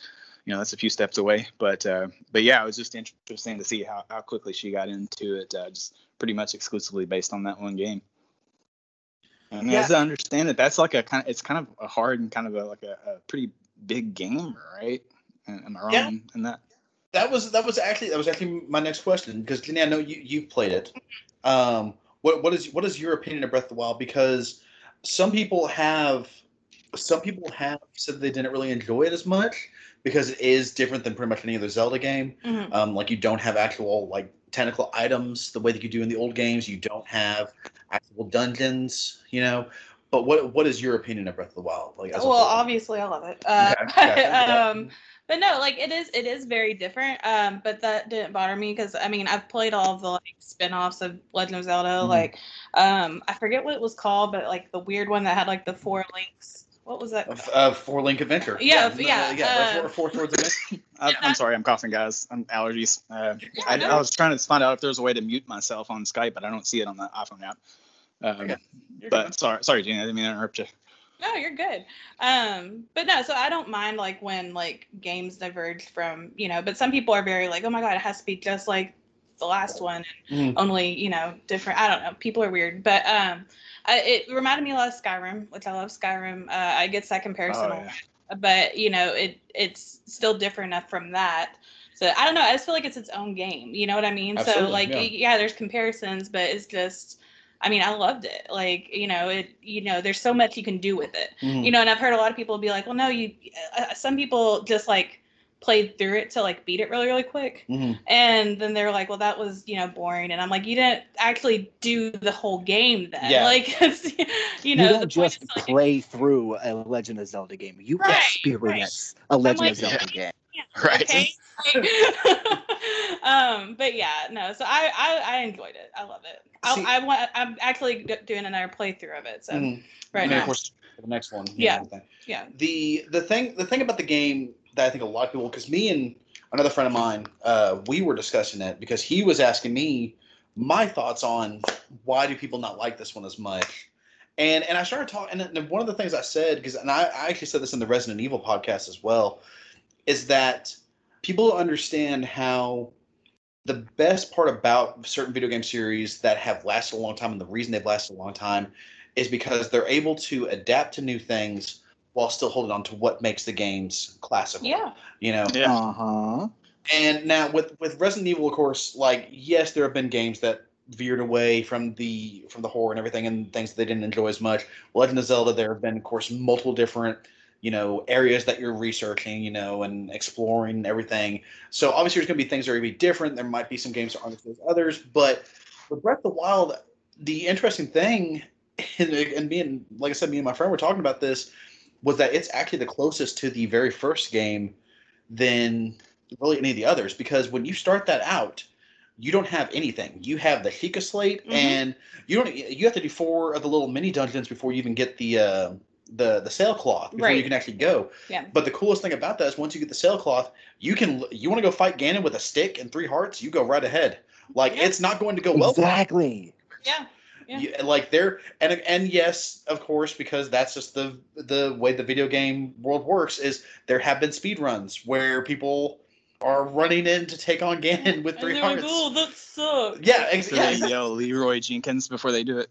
you know that's a few steps away. But uh, but yeah, it was just interesting to see how how quickly she got into it. Uh, just pretty much exclusively based on that one game. And Yeah. as I understand it, that's like a kind of it's kind of a hard and kind of a like a, a pretty big game, right? Am I wrong Yeah. in, in that? That was that was actually that was actually my next question because Jenny, I know you you've played it. Um, what what is what is your opinion of Breath of the Wild? Because some people have some people have said they didn't really enjoy it as much because it is different than pretty much any other Zelda game. Mhm. Um, like you don't have actual like technical items the way that you do in the old games. You don't have actual dungeons, you know. But what what is your opinion of Breath of the Wild? Like, as well, obviously, I love it. Uh, Okay, gotcha, um, but no, like it is, it is very different. Um, but that didn't bother me because I mean, I've played all of the like spin-offs of Legend of Zelda. Mhm. Like, um, I forget what it was called, but like the weird one that had like the four links. What was that? A, uh, Four Link Adventure. Yeah, no, yeah, yeah. uh, Four, four Swords Adventure. I, Yeah. I'm sorry, I'm coughing, guys. I'm allergies. Uh, I, no. I was trying to find out if there's a way to mute myself on Skype, but I don't see it on the iPhone app. Um, Okay. But good. sorry, sorry, Gina, I didn't mean to interrupt you. No, you're good. Um, but no, so I don't mind like when like games diverge from, you know, but some people are very like, oh my god, it has to be just like the last one and Mhm. only, you know, different. I don't know. People are weird. But um I, it reminded me a lot of Skyrim, which I love Skyrim. Uh I get that comparison Oh, yeah. but you know, it it's still different enough from that. So I don't know. I just feel like it's its own game. You know what I mean? so like yeah. yeah, there's comparisons, but it's just I mean, I loved it. Like, you know, it you know, there's so much you can do with it Mhm. you know and i've heard a lot of people be like well no you uh, some people just like played through it to like beat it really really quick Mhm. and then they're like well that was you know boring and i'm like you didn't actually do the whole game then Yeah. like it's, you You, know don't just is to, like, play through a Legend of Zelda game. You Right, experience a Legend like- of Zelda game. Right. okay um but yeah no so I, I i enjoyed it i love it See- I, I want i'm actually doing another playthrough of it so Mhm. right now of course, the next one. Yeah. yeah The the thing the thing about the game that I think a lot of people because me and another friend of mine, uh, we were discussing it because he was asking me my thoughts on why do people not like this one as much. And and I started talking, and one of the things I said, because and I, I actually said this in the Resident Evil podcast as well, is that people understand how the best part about certain video game series that have lasted a long time, and the reason they've lasted a long time, is because they're able to adapt to new things while still holding on to what makes the games classical. yeah You know, Yeah. Uh huh. and now with with Resident Evil, of course, like yes, there have been games that veered away from the from the horror and everything, and things that they didn't enjoy as much. Legend of Zelda, there have been, of course, multiple different you know areas that you're researching, you know, and exploring and everything. So obviously, there's going to be things that are going to be different. There might be some games that aren't as good as others, but with Breath of the Wild, the interesting thing, and, and me and like I said, me and my friend were talking about this, was that it's actually the closest to the very first game than really any of the others because when you start that out you don't have anything you have the Sheikah slate Mhm. and you don't you have to do four of the little mini dungeons before you even get the uh the the sailcloth before you can actually go. Yeah. But the coolest thing about that is once you get the sailcloth, you can you want to go fight Ganon with a stick and three hearts, you go right ahead. Like Yeah. it's not going to go well. exactly. Yeah. Yeah. You- like there and and yes, of course, because that's just the the way the video game world works. Is there have been speed runs where people are running in to take on Ganon with And three hearts. like, oh, that sucks. yeah, ex- So yeah, they exactly. yell Leroy Jenkins before they do it.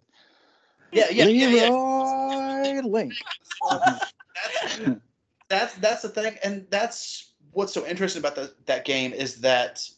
yeah, yeah, yeah, yeah. Leroy Link. that's, that's that's the thing, and that's what's so interesting about the, that game is that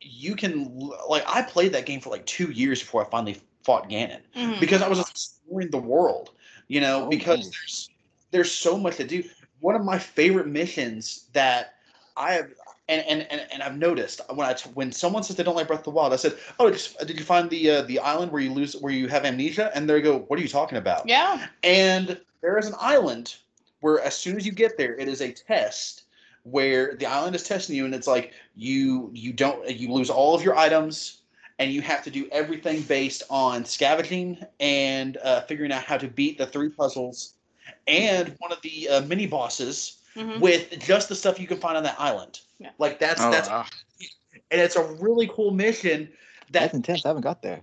you can like I played that game for like two years before I finally fought Ganon Mhm. because I was exploring the world, you know, Oh, because nice. there's there's so much to do. One of my favorite missions that I have. And, and, and, and I've noticed when I t- when someone says they don't like Breath of the Wild, I said, "Oh, did you, did you find the uh, the island where you lose where you have amnesia?" And they go, "What are you talking about?" Yeah. And there is an island where, as soon as you get there, it is a test where the island is testing you, and it's like you you don't you lose all of your items, and you have to do everything based on scavenging and uh, figuring out how to beat the three puzzles and one of the uh, mini bosses Mhm. with just the stuff you can find on that island. Yeah. Like that's Oh, that's wow. and it's a really cool mission that That's intense. I haven't got there.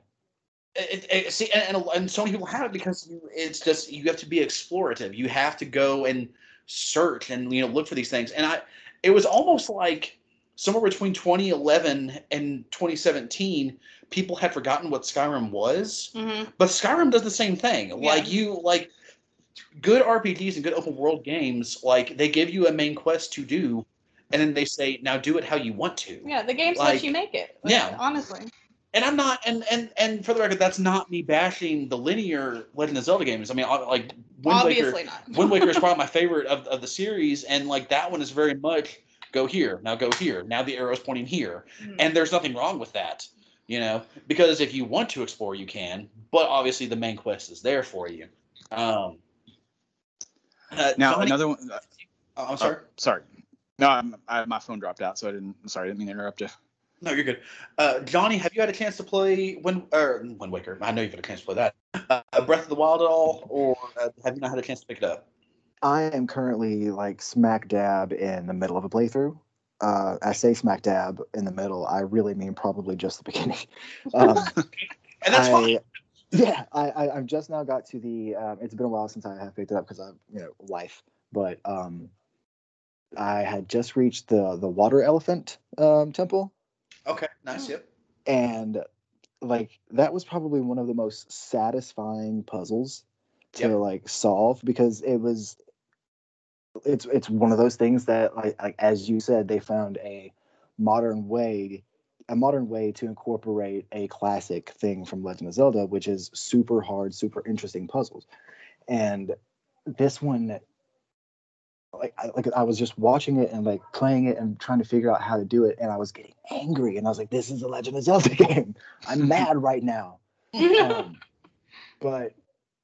it, it, see, and, and, and so many people have it because you, it's just you have to be explorative. You have to go and search and you know look for these things. And I, it was almost like somewhere between 2011 and 2017, people had forgotten what Skyrim was. Mhm. But Skyrim does the same thing. Like you, like good RPGs and good open world games, like they give you a main quest to do, and then they say, "Now do it how you want to." Yeah, the games Like- let you make it. Like, Yeah. Honestly. and I'm not, and and and for the record, that's not me bashing the linear Legend of Zelda games. I mean, like Wind Waker, Obviously not. Wind Waker is probably my favorite of, of the series, and like that one is very much go here, now go here, now the arrow's pointing here, Mhm. and there's nothing wrong with that, you know, because if you want to explore, you can, but obviously the main quest is there for you. Um, uh, Now Johnny- another one. uh, oh, I'm sorry. oh, sorry. No, I'm, I, my phone dropped out, so I didn't. I'm sorry, I didn't mean to interrupt you. No, you're good. Uh, Johnny, have you had a chance to play Wind or Wind Waker? I know you've had a chance to play that. Uh, Breath of the Wild at all, or uh, have you not had a chance to pick it up? I am currently like smack dab in the middle of a playthrough. Uh, I say smack dab in the middle. I really mean probably just the beginning. Um, And that's I, fine. Yeah, I, I I've just now got to the. Um, it's been a while since I have picked it up because I've you know life, but um, I had just reached the the water elephant um, temple, Okay, nice. Yep. and like that was probably one of the most satisfying puzzles to Yep. like solve because it was it's it's one of those things that like, like as you said they found a modern way a modern way to incorporate a classic thing from Legend of Zelda which is super hard super interesting puzzles. And this one like I, like I was just watching it and like playing it and trying to figure out how to do it and I was getting angry and I was like this is a Legend of Zelda game. I'm mad right now. Um, but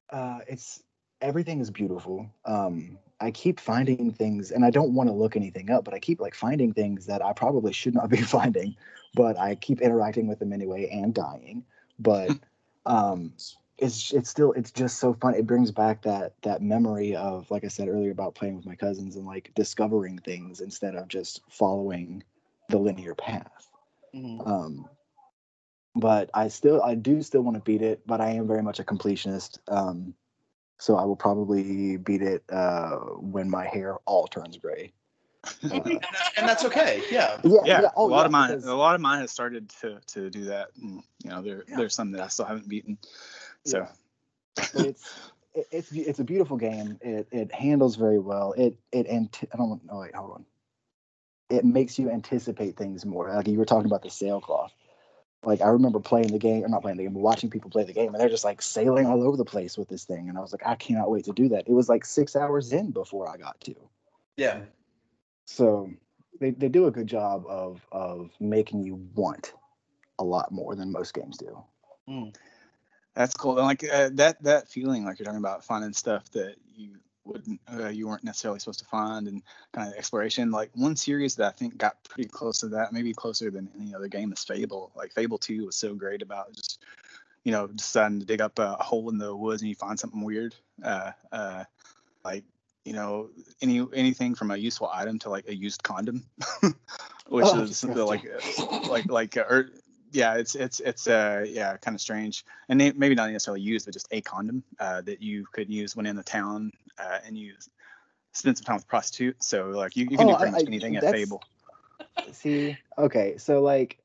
uh, it's everything is beautiful. Um, I keep finding things, and I don't want to look anything up, but I keep like finding things that I probably should not be finding, but I keep interacting with them anyway and dying. But um, it's it's still it's just so fun. It brings back that that memory of like I said earlier about playing with my cousins and like discovering things instead of just following the linear path. Mhm. Um, but I still, I do still want to beat it, but I am very much a completionist. Um, so I will probably beat it uh, when my hair all turns gray. Uh, And, that's, and that's okay. Yeah. yeah, Yeah, oh, a lot yeah, of mine. because- A lot of mine has started to to do that. And, you know, there Yeah. there's some that I still haven't beaten. So but it's it, it's it's a beautiful game. It it handles very well. It it and I don't know. Wait, hold on. It makes you anticipate things more. Like you were talking about the sailcloth. Like I remember playing the game, or not playing the game, but watching people play the game, and they're just like sailing all over the place with this thing. And I was like, I cannot wait to do that. It was like six hours in before I got to. Yeah. So they, they do a good job of of making you want a lot more than most games do. that's cool. And like uh, that that feeling, like you're talking about finding stuff that you wouldn't uh, you weren't necessarily supposed to find, and kind of exploration. Like one series that I think got pretty close to that, maybe closer than any other game, is Fable. Like Fable Two was so great about just you know deciding to dig up a hole in the woods and you find something weird. Uh, uh, like you know any anything from a useful item to like a used condom, which Oh, is something like like like uh, or yeah, it's it's it's uh yeah kind of strange and they- maybe not necessarily used, but just a condom uh, that you could use when in the town uh, and you spend some time with prostitute. So like you, you can Oh, do pretty I- much I- anything at Fable. See, okay, so like,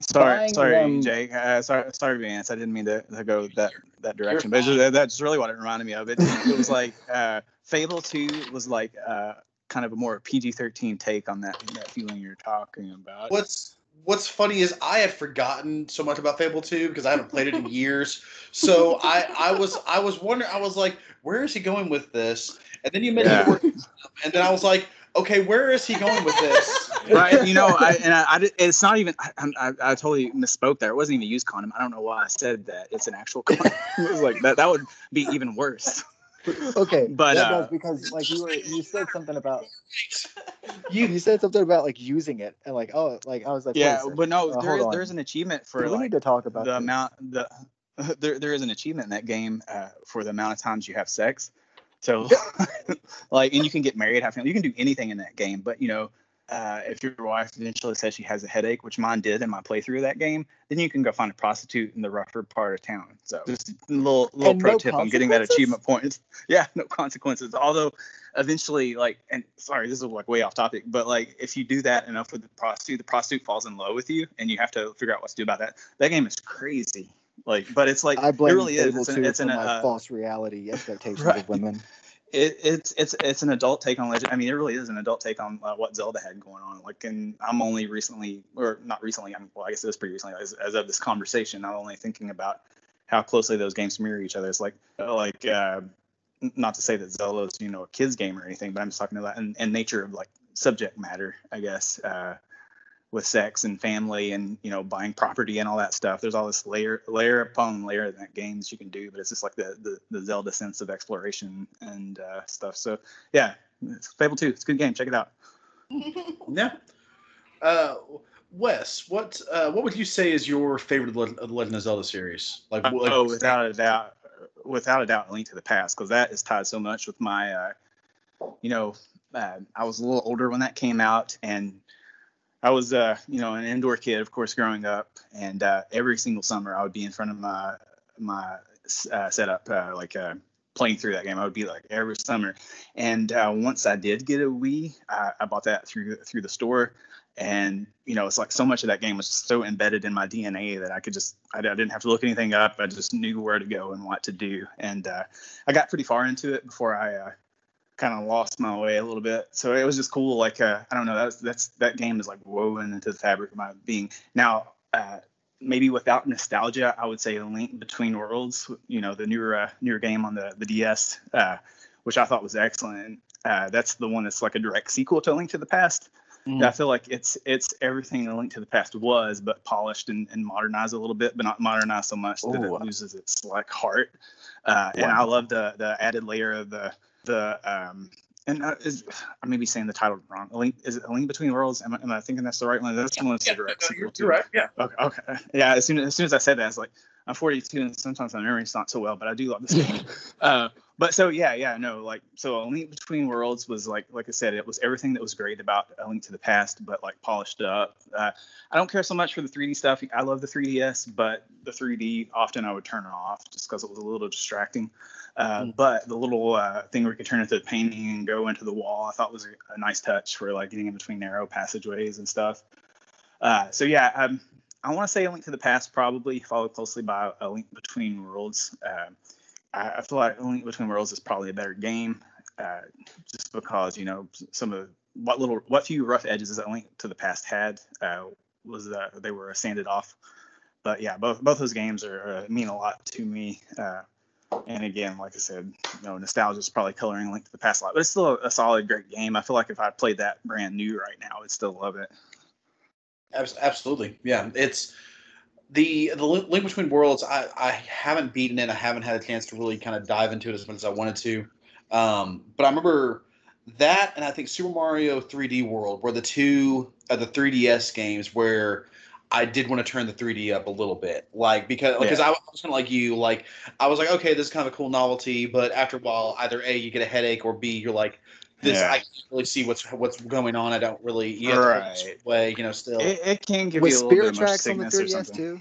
Sorry, sorry, them- Jake. Uh, sorry, sorry, Vance. I didn't mean to, to go that that direction, but just- that's really what it reminded me of. It, it was like uh, Fable Two was like uh, kind of a more PG-13 take on that that feeling you're talking about. What's What's funny is I had forgotten so much about Fable 2 because I haven't played it in years. So I, I was I was wondering I was like, where is he going with this? And then you mentioned Yeah. and then I was like, okay, where is he going with this? right? You know, I, and I, I it's not even. I, I, I totally misspoke there. It wasn't even a used condom. I don't know why I said that. It's an actual condom. it was like that. That would be even worse. okay, But, that uh, does because like you were you said something about You you said something about like using it and like oh like I was like Yeah, but no, uh, there is there's an achievement for we like need to talk about the this. amount the there there is an achievement in that game uh, for the amount of times you have sex. So like and you can get married, have family, you can do anything in that game. But you know, uh, if your wife eventually says she has a headache, which mine did in my playthrough of that game, then you can go find a prostitute in the rougher part of town. So just a little little And pro no tip on getting that achievement point. Yeah, no consequences. Although eventually like and sorry this is like way off topic but like if you do that enough with the prostitute the prostitute falls in love with you and you have to figure out what to do about that that game is crazy like but it's like I blame it really is it's an, 2 it's an my uh, false reality expectations right. of women. It, it's it's it's an adult take on legend i mean it really is an adult take on uh, what zelda had going on like and i'm only recently or not recently i'm well i guess it was pretty recently as, as of this conversation not only thinking about how closely those games mirror each other it's like like uh not to say that Zelda's you know a kids game or anything but i'm just talking about and, and nature of like subject matter i guess uh with sex and family and you know buying property and all that stuff. There's all this layer layer upon layer in that games you can do but it's just like the the, the zelda sense of exploration and uh, stuff. So yeah it's fable 2 it's a good game. Check it out. Yeah. Uh, Wes, what uh, what would you say is your favorite Le- of the Legend of Zelda series? Like, like oh without a doubt without a doubt a link to the past because that is tied so much with my uh you know uh, i was a little older when that came out and i was uh you know an indoor kid of course growing up and uh every single summer i would be in front of my my uh, setup uh, like uh playing through that game. I would be like every summer. And uh, once i did get a wii I, I bought that through through the store. And you know it's like so much of that game was so embedded in my dna that i could just i, I didn't have to look anything up. I just knew where to go and what to do. And i got pretty far into it before i kind of lost my way a little bit. So it was just cool like uh, i don't know that's that's that game is like woven into the fabric of my being. Now uh, maybe without nostalgia i would say a link between worlds you know the newer uh, newer game on the the ds uh, which i thought was excellent uh, that's the one that's like a direct sequel to link to the past. Mhm. I feel like it's it's everything A Link to the Past was, but polished and, and modernized a little bit, but not modernized so much that it loses its like heart. Uh, and I love the the added layer of the the um and uh, is I may be saying the title wrong. A link is it a link between worlds? Am I, am I thinking that's the right one? That's the one that's yeah, the direct no, sequel you're, you're right. Yeah. Okay, okay. Yeah, as soon as, as soon as I said that, it's like I'm 42 and sometimes my memory's not so well, but I do love this game. uh, but so yeah, yeah, no, like so a link between worlds was like like I said, it was everything that was great about a link to the past, but like polished up. Uh, I don't care so much for the 3D stuff. I love the 3DS, but the 3D often I would turn it off just because it was a little distracting. Uh, Mm. But the little uh, thing where you could turn into a painting and go into the wall, I thought was a, a nice touch for like getting in between narrow passageways and stuff. Uh, so yeah, um, I want to say a link to the past, probably followed closely by a link between worlds. Um I, I feel like a link between worlds is probably a better game, uh, just because you know some of what little what few rough edges that link to the past had uh, was that they were sanded off. But yeah, both both those games are uh, mean a lot to me. Uh, and again, like I said, you know, nostalgia is probably coloring Link to the Past a lot, but it's still a, a solid, great game. I feel like if I played that brand new right now, I'd still love it. Abs- Absolutely, yeah. It's the the Link Between Worlds. I I haven't beaten it. I haven't had a chance to really kind of dive into it as much as I wanted to. Um, but I remember that, and I think Super Mario 3D World were the two of the 3DS games where I did want to turn the 3D up a little bit, like because because I was kind of like you, like I was like, okay, this is kind of a cool novelty, but after a while, either a you get a headache or b you're like, this Yeah. I can't really see what's what's going on. I don't really you have Right. way, you know. Still, It, it can give Was you a little Spirit bit of Tracks on the sickness or 3DS something. too?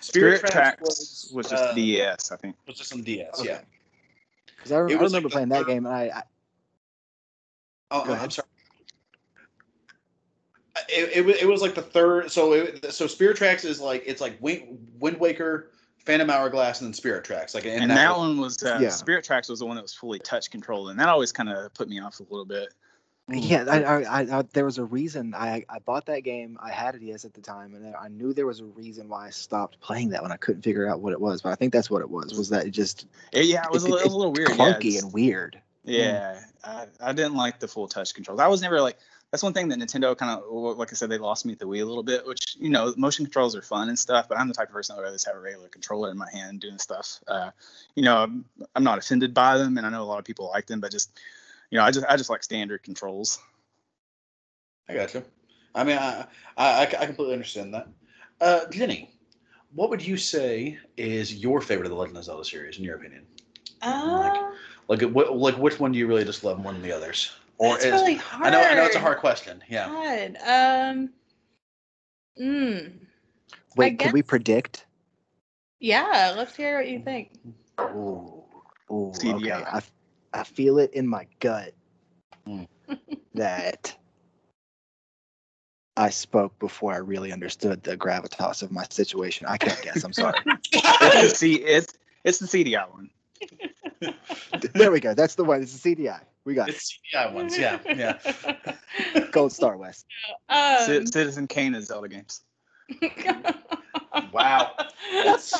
Spirit, Tracks Tracks was, just uh, DS, I think. was just on DS, Okay. yeah. Because I, rem- It I remember like playing the that game, and I, I Oh, Go I'm sorry. It, it, was- it was like the third. So it, so Spirit Tracks is like it's like Wind, Wind Waker, Phantom Hourglass, and then Spirit Tracks. Like And, that, one was uh, Yeah. Spirit Tracks was the one that was fully touch controlled, and that always kind of put me off a little bit. yeah, I, I, I, I, there was a reason I, I bought that game. I had a DS at the time, and I knew there was a reason why I stopped playing that when I couldn't figure out what it was. But I think that's what it was. Was that it just It- yeah, it was, a, It- it was a little weird. yeah, clunky it's- and weird? Yeah, I, I didn't like the full touch controls. I was never like that's one thing that Nintendo kind of like I said they lost me at the Wii a little bit, which you know motion controls are fun and stuff, but I'm the type of person that would rather just have a regular controller in my hand doing stuff. Uh, you know, I'm, I'm not offended by them, and I know a lot of people like them, but just you know, I just I just like standard controls. I gotcha. I mean, I, I I completely understand that. Uh, Jenny, what would you say is your favorite of the Legend of Zelda series, in your opinion? Uh, Like, what, like which one do you really just love more than the others? Or that's is, really hard. I know, I know it's a hard question. Yeah. God. Um. Mm. Wait, can we predict? Yeah. Let's hear what you think. Ooh, ooh, okay. CDI. I, I feel it in my gut Mm. that I spoke before I really understood the gravitas of my situation. I can't guess. I'm sorry. It's the C, it's it's the CDI one. there we go. That's the one. It's the CDI. We got it. It's CDI ones. Yeah. Yeah. Gold Star Wes. um, Ci- Citizen Kane is Zelda games. Wow. That's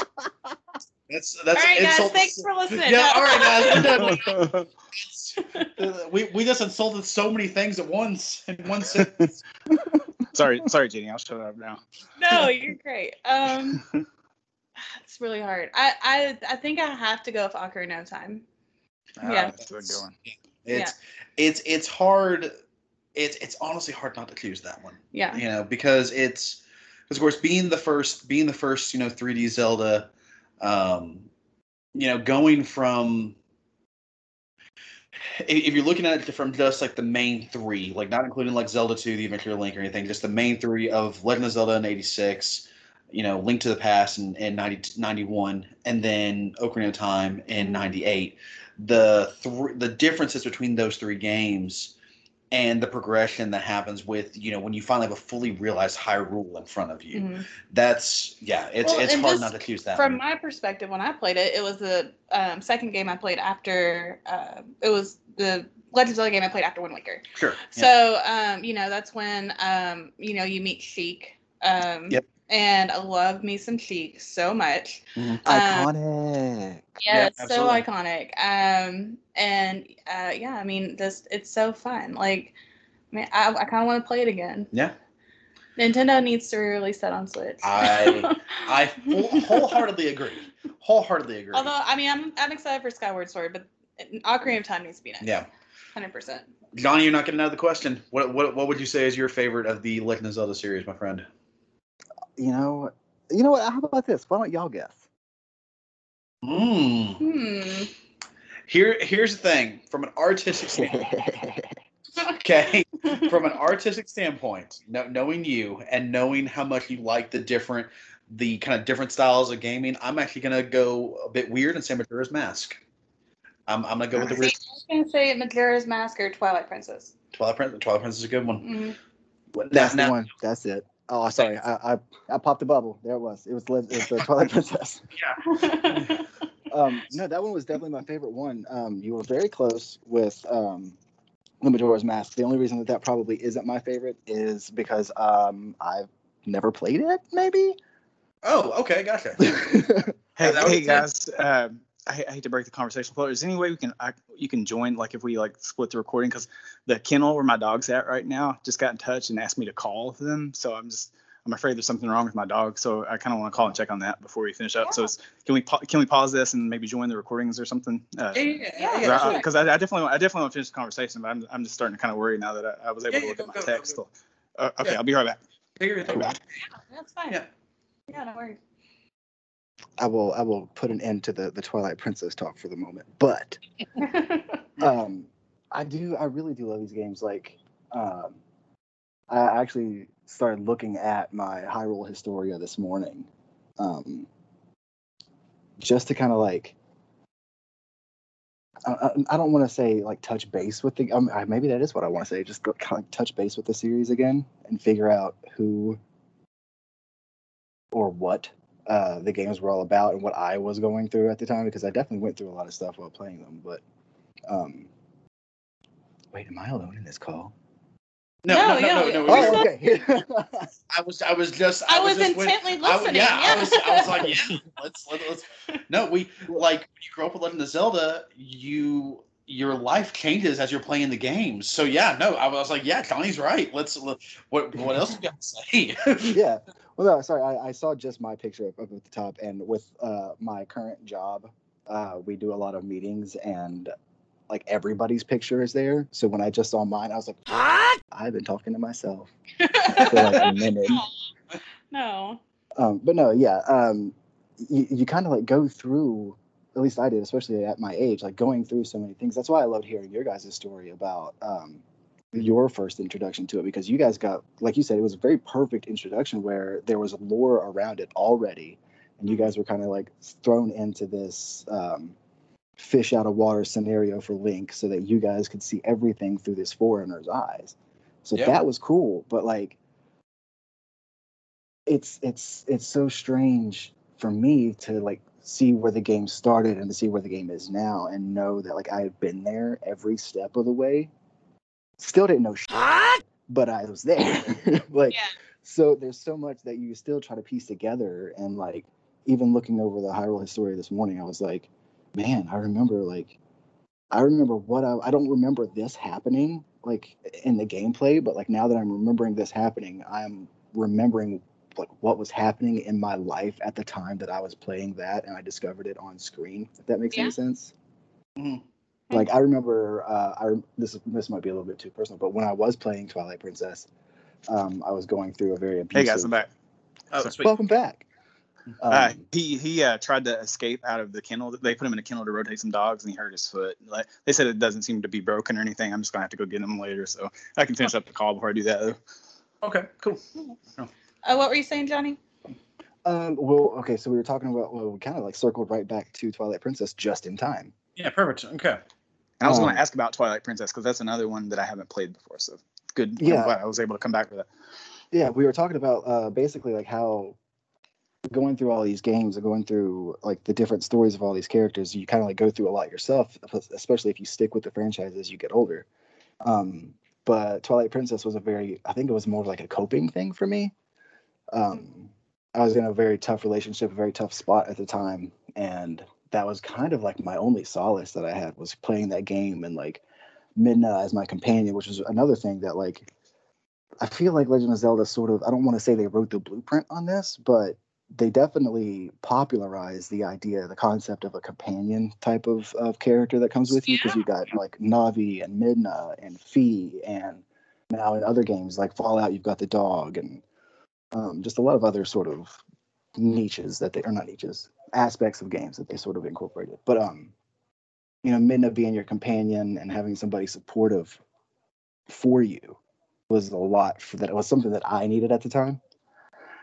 that's that's all right, guys. Thanks for listening. Yeah. All right, guys. We're done. Uh, we we just insulted so many things at once in one sentence. sorry, sorry, Jenny. I'll shut up now. no, you're great. Um, it's really hard. I, I I think I have to go with Ocarina of Time. Yeah. that's a good one. It's it's it's hard. It's it's honestly hard not to choose that one. Yeah. You know, because it's because of course being the first being the first you know 3D Zelda, um, you know, going from if if you're looking at it from just like the main three, like not including like Zelda 2, The Adventure of Link or anything, just the main three of Legend of Zelda in 86, you know, Link to the Past in, in 90, 91, and then Ocarina of Time in 98. The thr the differences between those three games and the progression that happens with, you know, when you finally have a fully realized Hyrule in front of you. Mhm. That's, yeah, it's, Well, it's hard not to choose that. From one. my perspective, when I played it, it was the um, second game I played after. Uh, it was the Legend of Zelda game I played after Wind Waker. Sure. yeah. So, um, you know, that's when, um, you know, you meet Sheik. Um, Yep. And I love me some Sheik so much. Mhm. Um, Iconic. Yeah, Yeah, so iconic. Um, and uh, yeah, I mean, this it's so fun. Like, I mean, I, I kind of want to play it again. Yeah. Nintendo needs to release that on Switch. I- I full, wholeheartedly agree. Wholeheartedly agree. Although, I mean, I'm I'm excited for Skyward Sword, but Ocarina of Time needs to be next. yeah. hundred percent. Johnny, you're not getting out of the question. What, what what would you say is your favorite of the Legend of Zelda series, my friend? You know, you know what? How about this? Why don't y'all guess? Mm. Hmm. Here here's the thing. From an artistic standpoint, okay, from an artistic standpoint, no, knowing you and knowing how much you like the different the kind of different styles of gaming, I'm actually gonna go a bit weird and say Majora's Mask. I'm, I'm gonna go with the See, original I was gonna say Majora's Mask or Twilight Princess. Twilight Princess. Twilight Princess is a good one. Mhm. That's Now- the now- one. That's it. Oh, sorry. I, I I popped the bubble. There it was. It was, it was the Twilight Princess. Yeah. um, no, that one was definitely my favorite one. Um, you were very close with um, the Majora's Mask. The only reason that that probably isn't my favorite is because um, I've never played it. Maybe. Oh, okay, gotcha. Hey, hey guys. Uh, I, I hate to break the conversation flow. Is there any way we can I, you can join like if we like split the recording because the kennel where my dog's at right now just got in touch and asked me to call them. So I'm just I'm afraid there's something wrong with my dog. So I kind of want to call and check on that before we finish up. So it's, can we pa- can we pause this and maybe join the recordings or something? Uh, Yeah, yeah, Yeah, yeah, absolutely. because I, I definitely want- I definitely want to finish the conversation, but I'm I'm just starting to kind of worry now that I, I was able Yeah, to look go, at my go, go, text. go. Uh, okay, Yeah. I'll be right back. Figure it out. Yeah, that's fine. Yeah. Yeah, no worries. I will I will put an end to the the Twilight Princess talk for the moment. But um, I do I really do love these games. Like, um, I actually started looking at my Hyrule Historia this morning, um, just to kind of like. I, I- I don't want to say like touch base with the um, maybe that is what I want to say. Just go, kind of touch base with the series again and figure out who or what uh, the games were all about and what I was going through at the time because I definitely went through a lot of stuff while playing them. But um, wait, am I alone in this call? No, No, no, no, yeah, no, no. Oh, okay. I was, I was just, I was just intently I- listening. yeah, I was, I was like, yeah, let's, let, let's. No, we like when you grow up with Legend of Zelda, you your life changes as you're playing the games. So yeah, no, I was like, yeah, Johnny's right. Let's. Let, what what else you got to say? yeah. Well, no, sorry. I, I saw just my picture up, up at the top, and with uh, my current job, uh, we do a lot of meetings, and like everybody's picture is there. So when I just saw mine, I was like, "What?" I've been talking to myself for like a minute. no. Um, but no, yeah. Um, you, you kind of like go through. At least I did, especially at my age, like going through so many things. That's why I loved hearing your guys' story about um, your first introduction to it because you guys got, like you said, it was a very perfect introduction where there was lore around it already, and you guys were kind of like thrown into this um, fish out of water scenario for Link, so that you guys could see everything through this foreigner's eyes. So Yeah. that was cool, but like it's it's it's so strange for me to like see where the game started and to see where the game is now and know that like I've been there every step of the way. Still didn't know shit, but I was there. like Yeah. so there's so much that you still try to piece together and like even looking over the Hyrule Historia this morning, I was like, man, I remember like I remember what I I don't remember this happening like in the gameplay, but like now that I'm remembering this happening, I'm remembering like what was happening in my life at the time that I was playing that and I discovered it on screen. If that makes Yeah. any sense. Mhm. Like I remember, uh, I this this might be a little bit too personal, but when I was playing Twilight Princess, um, I was going through a very Hey abusive. guys, I'm back. oh, So- sweet. Welcome back. Um, uh, he he uh, tried to escape out of the kennel. They put him in a kennel to rotate some dogs, and he hurt his foot. Like they said, it doesn't seem to be broken or anything. I'm just gonna have to go get him later, so I can finish up the call before I do that. Though. Okay, cool. Uh, what were you saying, Johnny? Um, well, okay, so we were talking about well, we kind of like circled right back to Twilight Princess just in time. Yeah, perfect. Okay. And I was Um, going to ask about Twilight Princess because that's another one that I haven't played before. So good. Yeah. Glad I was able to come back with that. Yeah, we were talking about uh, basically like how going through all these games and going through like the different stories of all these characters, you kind of like go through a lot yourself, especially if you stick with the franchise as you get older. Um, but Twilight Princess was a very, I think it was more like a coping thing for me. Um, I was in a very tough relationship, a very tough spot at the time, and that was kind of like my only solace that I had was playing that game and like Midna as my companion, which was another thing that like I feel like Legend of Zelda sort of I don't want to say they wrote the blueprint on this, but they definitely popularized the idea, the concept of a companion type of, of character that comes with you because you got like Navi and Midna and Fi and now in other games like Fallout you've got the dog and um, just a lot of other sort of niches that they are not niches aspects of games that they sort of incorporated. But um, you know, Midna being your companion and having somebody supportive for you was a lot for that. It was something that I needed at the time.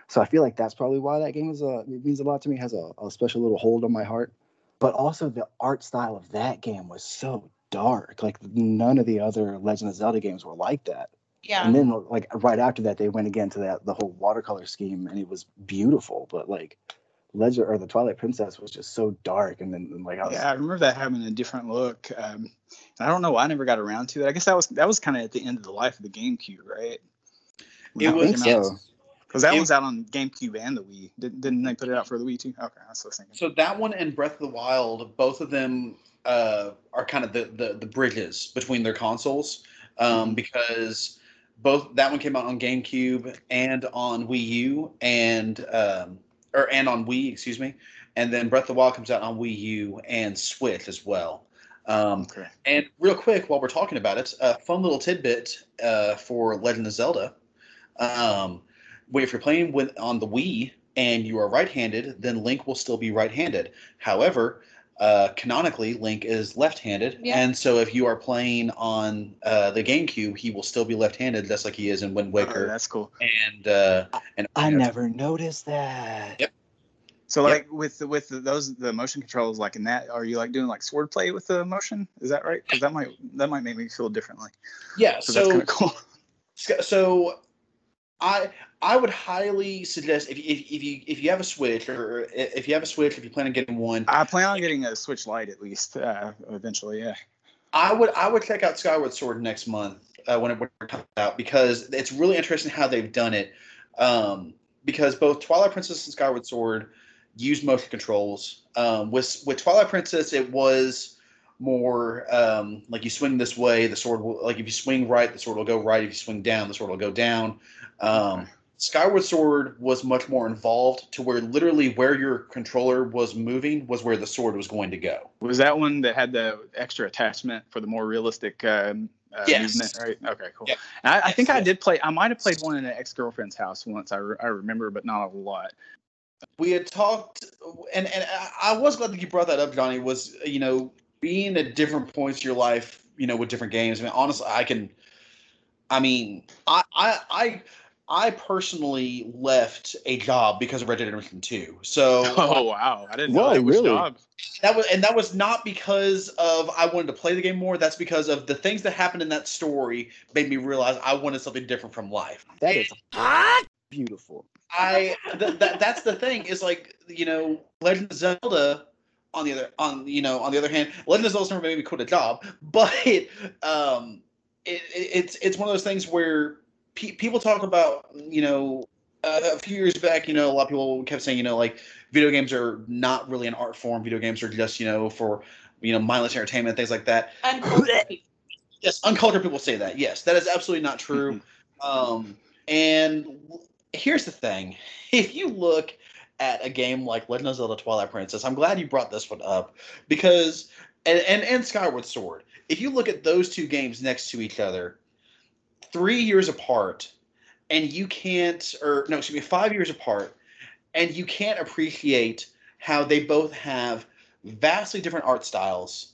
So I feel like that's probably why that game is a it means a lot to me. Has a, a special little hold on my heart. But also the art style of that game was so dark. Like none of the other Legend of Zelda games were like that. Yeah. And then like right after that, they went again to that the whole watercolor scheme, and it was beautiful. But like Legend or the Twilight Princess was just so dark, and then and, like I was Yeah, I remember that having a different look. Um, and I don't know why I never got around to it. I guess that was that was kind of at the end of the life of the GameCube, right? It was think so. Because that It- was out on GameCube and the Wii. Didn't, didn't they put it out for the Wii too? Okay, I was thinking. So that one and Breath of the Wild, both of them uh, are kind of the, the the bridges between their consoles, um, because both that one came out on GameCube and on Wii U and um, or and on Wii, excuse me, and then Breath of the Wild comes out on Wii U and Switch as well. Um, Okay. and real quick, while we're talking about it, a fun little tidbit uh, for Legend of Zelda. Um, if you're playing with on the Wii and you are right-handed, then Link will still be right-handed. However, uh, canonically, Link is left-handed, Yeah. and so if you are playing on uh, the GameCube, he will still be left-handed, just like he is in Wind Oh, Waker. that's cool. and uh, and I never noticed that. Yep. So Yep. like with the, with the, those the motion controls like in that are you like doing like sword play with the motion? Is that right? Because that might that might make me feel differently. yeah. So, that's So kind of cool. so I I would highly suggest if, if, if you if you have a Switch or if you have a Switch if you plan on getting one, I plan on getting a Switch Lite at least uh, eventually. Yeah. I would I would check out Skyward Sword next month uh, when it when it comes out because it's really interesting how they've done it. Um, because both Twilight Princess and Skyward Sword use motion controls. Um, with with Twilight Princess, it was more um, like you swing this way, the sword will like if you swing right, the sword will go right. If you swing down, the sword will go down. Um, Skyward Sword was much more involved to where literally where your controller was moving was where the sword was going to go. Was that one that had the extra attachment for the more realistic um, uh, Yes. movement? Right. Okay. Cool. Yeah. I, I think I did play. I might have played one in an ex girlfriend's house once. I, re- I remember, but not a lot. we had talked and and I- was glad that you brought that up johnny was you know being at different points in your life you know with different games i mean honestly i can i mean i i i, I personally left a job because of red dead redemption 2 so Oh wow! I didn't know Why, that was really? job. that was and that was not because of i wanted to play the game more that's because of the things that happened in that story made me realize i wanted something different from life That is beautiful. I th- that that's the thing is like you know Legend of Zelda on the other on you know on the other hand Legend of Zelda's never made me quit a job but um it, it, it's it's one of those things where pe- people talk about you know uh, a few years back you know a lot of people kept saying you know like video games are not really an art form. Video games are just you know for you know mindless entertainment things like that. Uncultured. Yes uncultured people say that. Yes that is absolutely not true. Um, and here's the thing: if you look at a game like Legend of Zelda: Twilight Princess, I'm glad you brought this one up because, and and, and Skyward Sword. If you look at those two games next to each other, three years apart, and you can't, or no, excuse me, five years apart, and you can't appreciate how they both have vastly different art styles,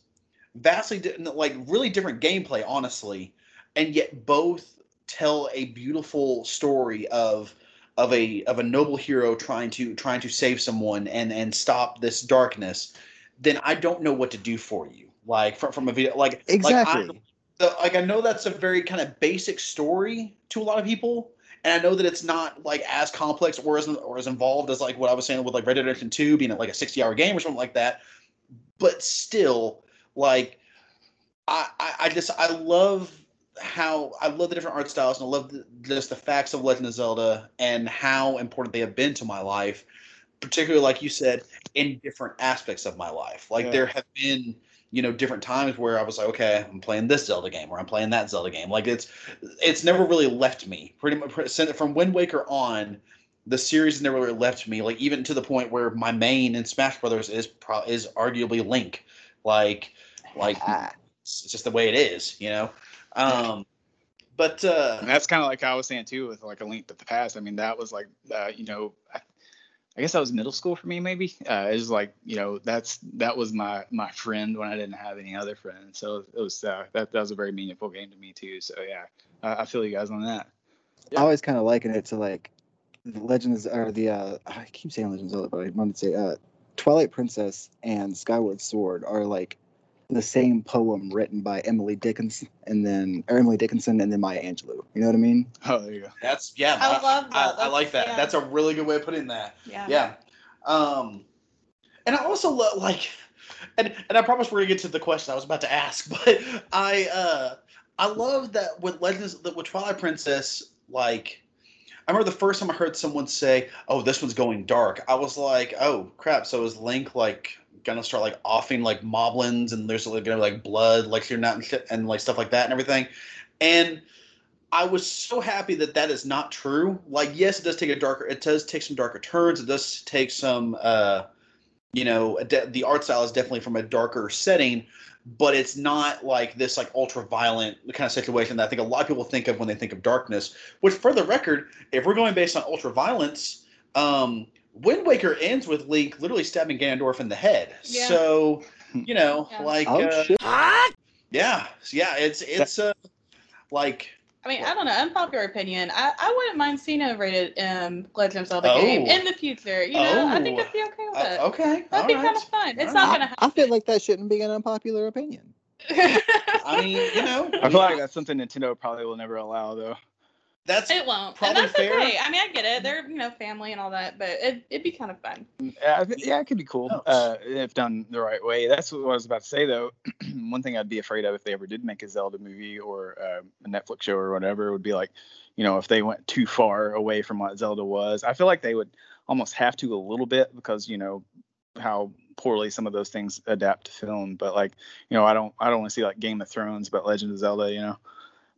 vastly di- like really different gameplay, honestly, and yet both tell a beautiful story of of a of a noble hero trying to trying to save someone and and stop this darkness then i don't know what to do for you like from, from a video like Exactly. like, the, like i know that's a very kind of basic story to a lot of people and i know that it's not like as complex or as or as involved as like what i was saying with like red dead redemption 2 being like a 60 hour game or something like that but still like i i, I just i love how I love the different art styles and I love the, just the facts of Legend of Zelda and how important they have been to my life, particularly like you said, in different aspects of my life. Like Yeah. there have been, you know, different times where I was like, okay, I'm playing this Zelda game or I'm playing that Zelda game. Like it's it's never really left me. Pretty much since- from Wind Waker on, the series never really left me. Like even to the point where my main in Smash Brothers is pro- is arguably Link. Like like it's just the way it is, you know. Um, but uh, And that's kind of like I was saying too with like a link to the past. I mean, that was like, uh, you know, I, I guess that was middle school for me. Maybe uh, it was like, you know, that's that was my my friend when I didn't have any other friends. So it was uh, that that was a very meaningful game to me too. So yeah, I, I feel you guys on that. I always kind of liken it to like the Legends or the uh, I keep saying Legends of Zelda, but I wanted to say uh, Twilight Princess and Skyward Sword are like the same poem written by Emily Dickinson and then or Emily Dickinson and then Maya Angelou. You know what I mean? Oh, there you go. that's yeah. I love that. I, I like that. yeah. That's a really good way of putting that. Yeah. Yeah. Um, and I also love like, and and I promise we're gonna get to the question I was about to ask, but I uh I love that with Legends that with Twilight Princess like. I remember the first time I heard someone say, "Oh, this one's going dark." I was like, "Oh crap!" So is Link like gonna start like offing like moblins and there's like gonna be like blood like shooting out and shit and like stuff like that and everything, and I was so happy that that is not true. Like, yes, it does take a darker. It does take some darker turns. It does take some uh, you know, de- the art style is definitely from a darker setting, but it's not like this like ultra violent kind of situation that I think a lot of people think of when they think of darkness. Which, for the record, if we're going based on ultra violence, um, Wind Waker ends with Link literally stabbing Ganondorf in the head. Yeah. So, you know, Yeah. like, Oh uh, shit! yeah, yeah, it's it's uh, like I mean, I don't know. Unpopular opinion. I, I wouldn't mind seeing a rated um, Legend of Zelda Oh. game in the future. You know, I think Oh. I'd be okay with uh, it. okay, That'd all be right. kind of fun. It's All not I, gonna happen. I feel like that shouldn't be an unpopular opinion. I mean, you know, I feel like that's something Nintendo probably will never allow, though. That's it won't. Probably and that's fair. okay. I mean, I get it. They're you know family and all that, but it, it'd be kind of fun. Yeah, yeah, it could be cool Oh. uh, if done the right way. That's what I was about to say, though. One thing I'd be afraid of if they ever did make a Zelda movie or uh, a Netflix show or whatever would be like, you know, if they went too far away from what Zelda was. I feel like they would almost have to a little bit because you know how poorly some of those things adapt to film. But like, you know, I don't, I don't want to see like Game of Thrones, but Legend of Zelda, you know.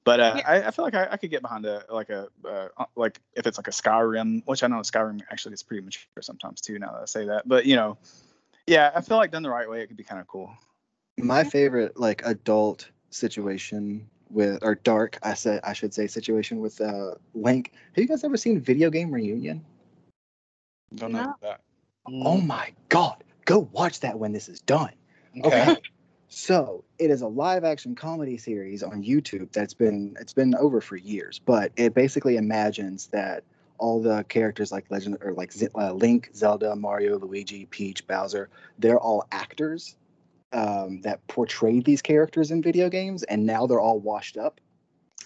But uh, Yeah. I, I feel like I, I could get behind a like a uh, like if it's like a Skyrim, which I know Skyrim actually is pretty mature sometimes too. Now that I say that, but you know, yeah, I feel like done the right way, it could be kind of cool. My favorite like adult situation with or dark, I said I should say situation with uh Link. Have you guys ever seen Video Game Reunion? Don't know No. that. Oh my god, go watch that when this is done. okay. So it is a live action comedy series on YouTube that's been it's been over for years, but it basically imagines that all the characters like Legend or like Z- uh, Link, Zelda, Mario, Luigi, Peach, Bowser, they're all actors um, that portrayed these characters in video games, and now they're all washed up.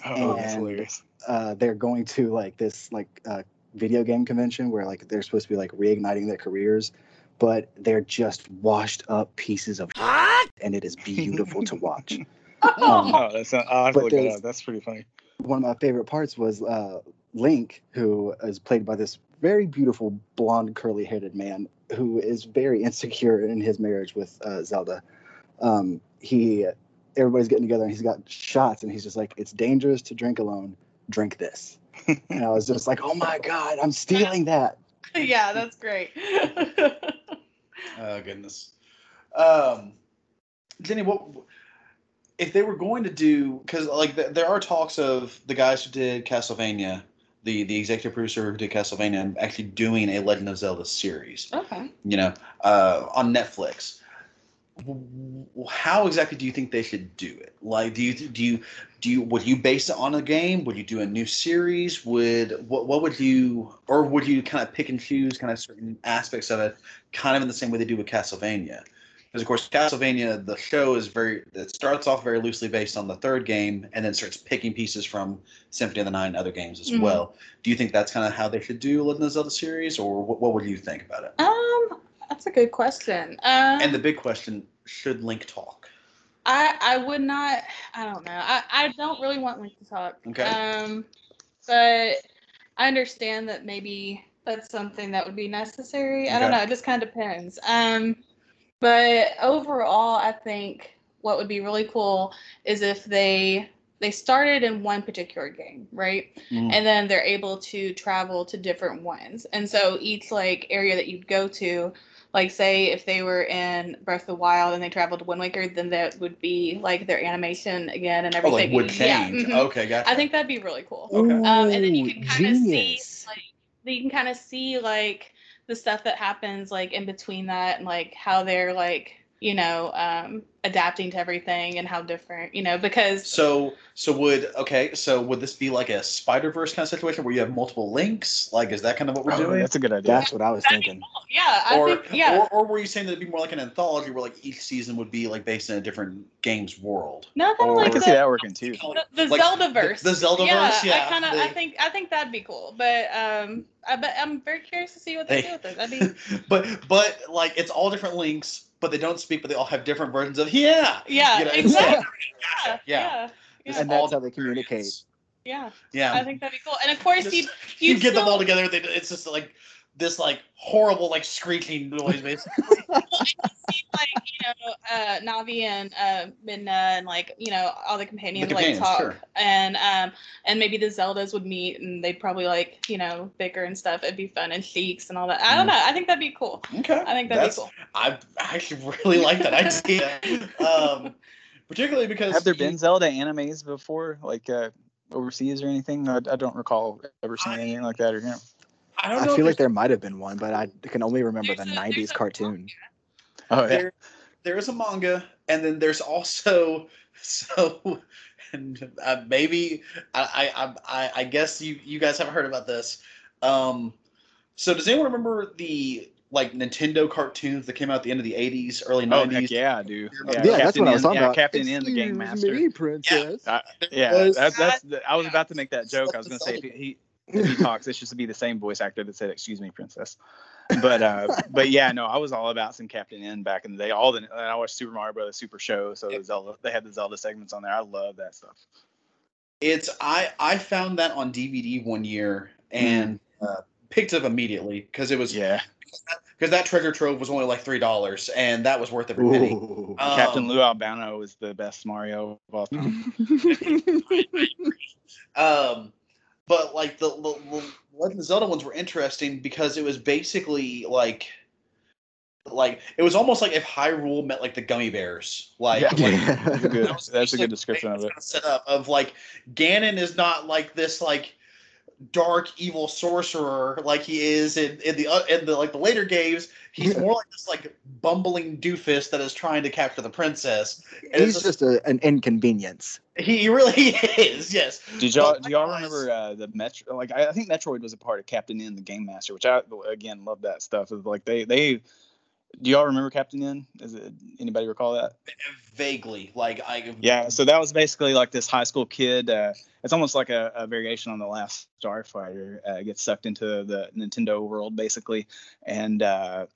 Oh, that's hilarious. Uh, they're going to like this like uh, video game convention where like they're supposed to be like reigniting their careers, but they're just washed up pieces of and it is beautiful to watch. Um, Oh, that's not, I'll have to look that up. That's pretty funny. one of my favorite parts was uh, Link, who is played by this very beautiful blonde, curly-headed man who is very insecure in his marriage with uh, Zelda. Um, he, everybody's getting together, and he's got shots, and he's just like, "It's dangerous to drink alone. Drink this." and I was just like, "Oh my god, I'm stealing that." yeah, that's great. Oh goodness. Um, Jenny, what if they were going to do? Because like th- there are talks of the guys who did Castlevania, the the executive producer who did Castlevania, actually doing a Legend of Zelda series. okay. You know, uh, on Netflix. How exactly do you think they should do it? Like, do you do you do you would you base it on a game? Would you do a new series? Would what what would you or would you kind of pick and choose kind of certain aspects of it, kind of in the same way they do with Castlevania? Because of course, Castlevania the show is very it starts off very loosely based on the third game, and then starts picking pieces from Symphony of the Night and other games as Mhm. well. Do you think that's kind of how they should do Legend of Zelda series, or what, what would you think about it? Um, that's a good question. Um, And the big question: Should Link talk? I I would not. I don't know. I I don't really want Link to talk. Okay. Um, but I understand that maybe that's something that would be necessary. I don't know. It just kind of depends. Um, but overall, I think what would be really cool is if they they started in one particular game, right? Mm. and then they're able to travel to different ones. And so each like area that you'd go to, like say if they were in Breath of the Wild and they traveled to Wind Waker, then that would be like their animation again and Oh, everything. like would Yeah, change. mhm. Okay, gotcha. I think that'd be really cool. Okay. Um, and then you can kind of see like you can kind of see like the stuff that happens like in between that and like how they're like you know um adapting to everything and how different you know because So, so would okay. So would this be like a Spider Verse kind of situation where you have multiple links? Like, is that kind of what we're Oh, doing? that's a good idea. That's what I was thinking. yeah I or, think yeah or, or were you saying that it'd be more like an anthology where like each season would be like based in a different game's world? no kind of or- I like can the, see that working too. the, the Like, Zelda verse. the- the Zeldaverse, Yeah, yeah, I kind of, I think, I think that'd be cool. But um, I bet I'm very curious to see what they They- do with it. That'd be, but but like it's all different links, but they don't speak, but they all have different versions of yeah. yeah, You know, exactly. Yeah. Yeah, yeah, yeah, And that's how they communicate. yeah. Yeah. I think that'd be cool. And of course, Just- you you you get them all still- together. They, it's just like this like horrible like screeching noise basically. like you know uh navi and uh midna and like you know all the companions The like talk sure. and um and maybe the zeldas would meet and they'd probably like you know bicker and stuff it'd be fun and sheiks and all that i don't Mm. know i think that'd be cool Okay. i think that'd That's- be cool I actually really like that idea. Um, particularly because Have there you- been Zelda animes before, like uh, overseas or anything? I, I don't recall ever seeing I- anything like that. Or yeah. I don't I feel like there might have been one, but I can only remember the a- '90s a cartoon. Oh yeah. there there is a manga and then there's also so and uh, maybe I, I I I guess you you guys haven't heard about this. Um, so does anyone remember the like Nintendo cartoons that came out at the end of the 80s, early Oh 90s? heck yeah, I do. Yeah, Yeah, that's Captain what I was talking yeah, about. Captain N the Game Master. me, princess. Uh, There yeah, was- that's that's. The, I was about to make that joke. I was gonna say he, if he talks, It's just to be the same voice actor that said "Excuse me, princess." But uh, but yeah, no, I was all about some Captain N back in the day. All the I watched Super Mario Brothers Super Show, so the Zelda they had the Zelda segments on there. I love that stuff. It's I I found that on DVD one year and uh, picked up immediately because it was Yeah, because that treasure trove was only like three dollars and that was worth every penny. Ooh. Um, Captain Lou Albano is the best Mario of all time. Um, but like the, the, the Legend of Zelda ones were interesting because it was basically like, like it was almost like if Hyrule met like the gummy bears. Like, Yeah. like, Yeah. That's a good. that That's a good description of it. Set up of like Ganon is not like this like dark evil sorcerer like he is in, in the uh, in the like the later games. He's more like this like bumbling doofus that is trying to capture the princess. And He's it's just a, an inconvenience. he he really is. Yes. Did y'all But do y'all remember uh, the Metro? Like I, I think Metroid was a part of Captain N the Game Master, which I again love that stuff. Is like they they. Do y'all remember Captain N? Is it anybody recall that? vaguely like I Yeah, so that was basically like this high school kid. Uh, it's almost like a, a variation on the last Starfighter. Uh, gets sucked into the Nintendo world basically, and uh,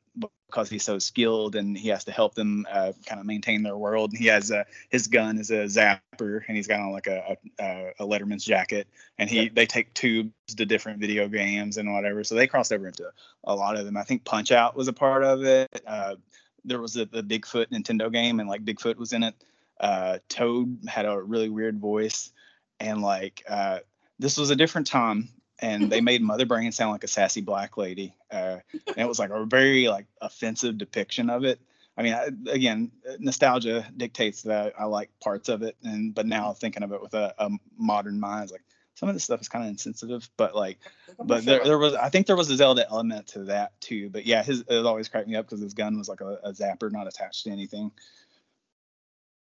because he's so skilled and he has to help them uh, kind of maintain their world. And he has a, his gun is a zapper, and he's got on like a, a, a Letterman's jacket, and he Yeah. they take tubes to different video games and whatever. So they crossed over into a lot of them. I think Punch Out was a part of it. Uh, there was a, the Bigfoot Nintendo game, and like Bigfoot was in it. Uh, Toad had a really weird voice, and like uh, this was a different time, and they made Mother Brain sound like a sassy black lady, uh, and it was like a very like offensive depiction of it. I mean, I, again, nostalgia dictates that I like parts of it, and but now thinking of it with a, a modern mind, it's like some of this stuff is kind of insensitive, but like but there, there was I think there was a Zelda element to that too. But yeah, his it always cracked me up because his gun was like a, a zapper, not attached to anything.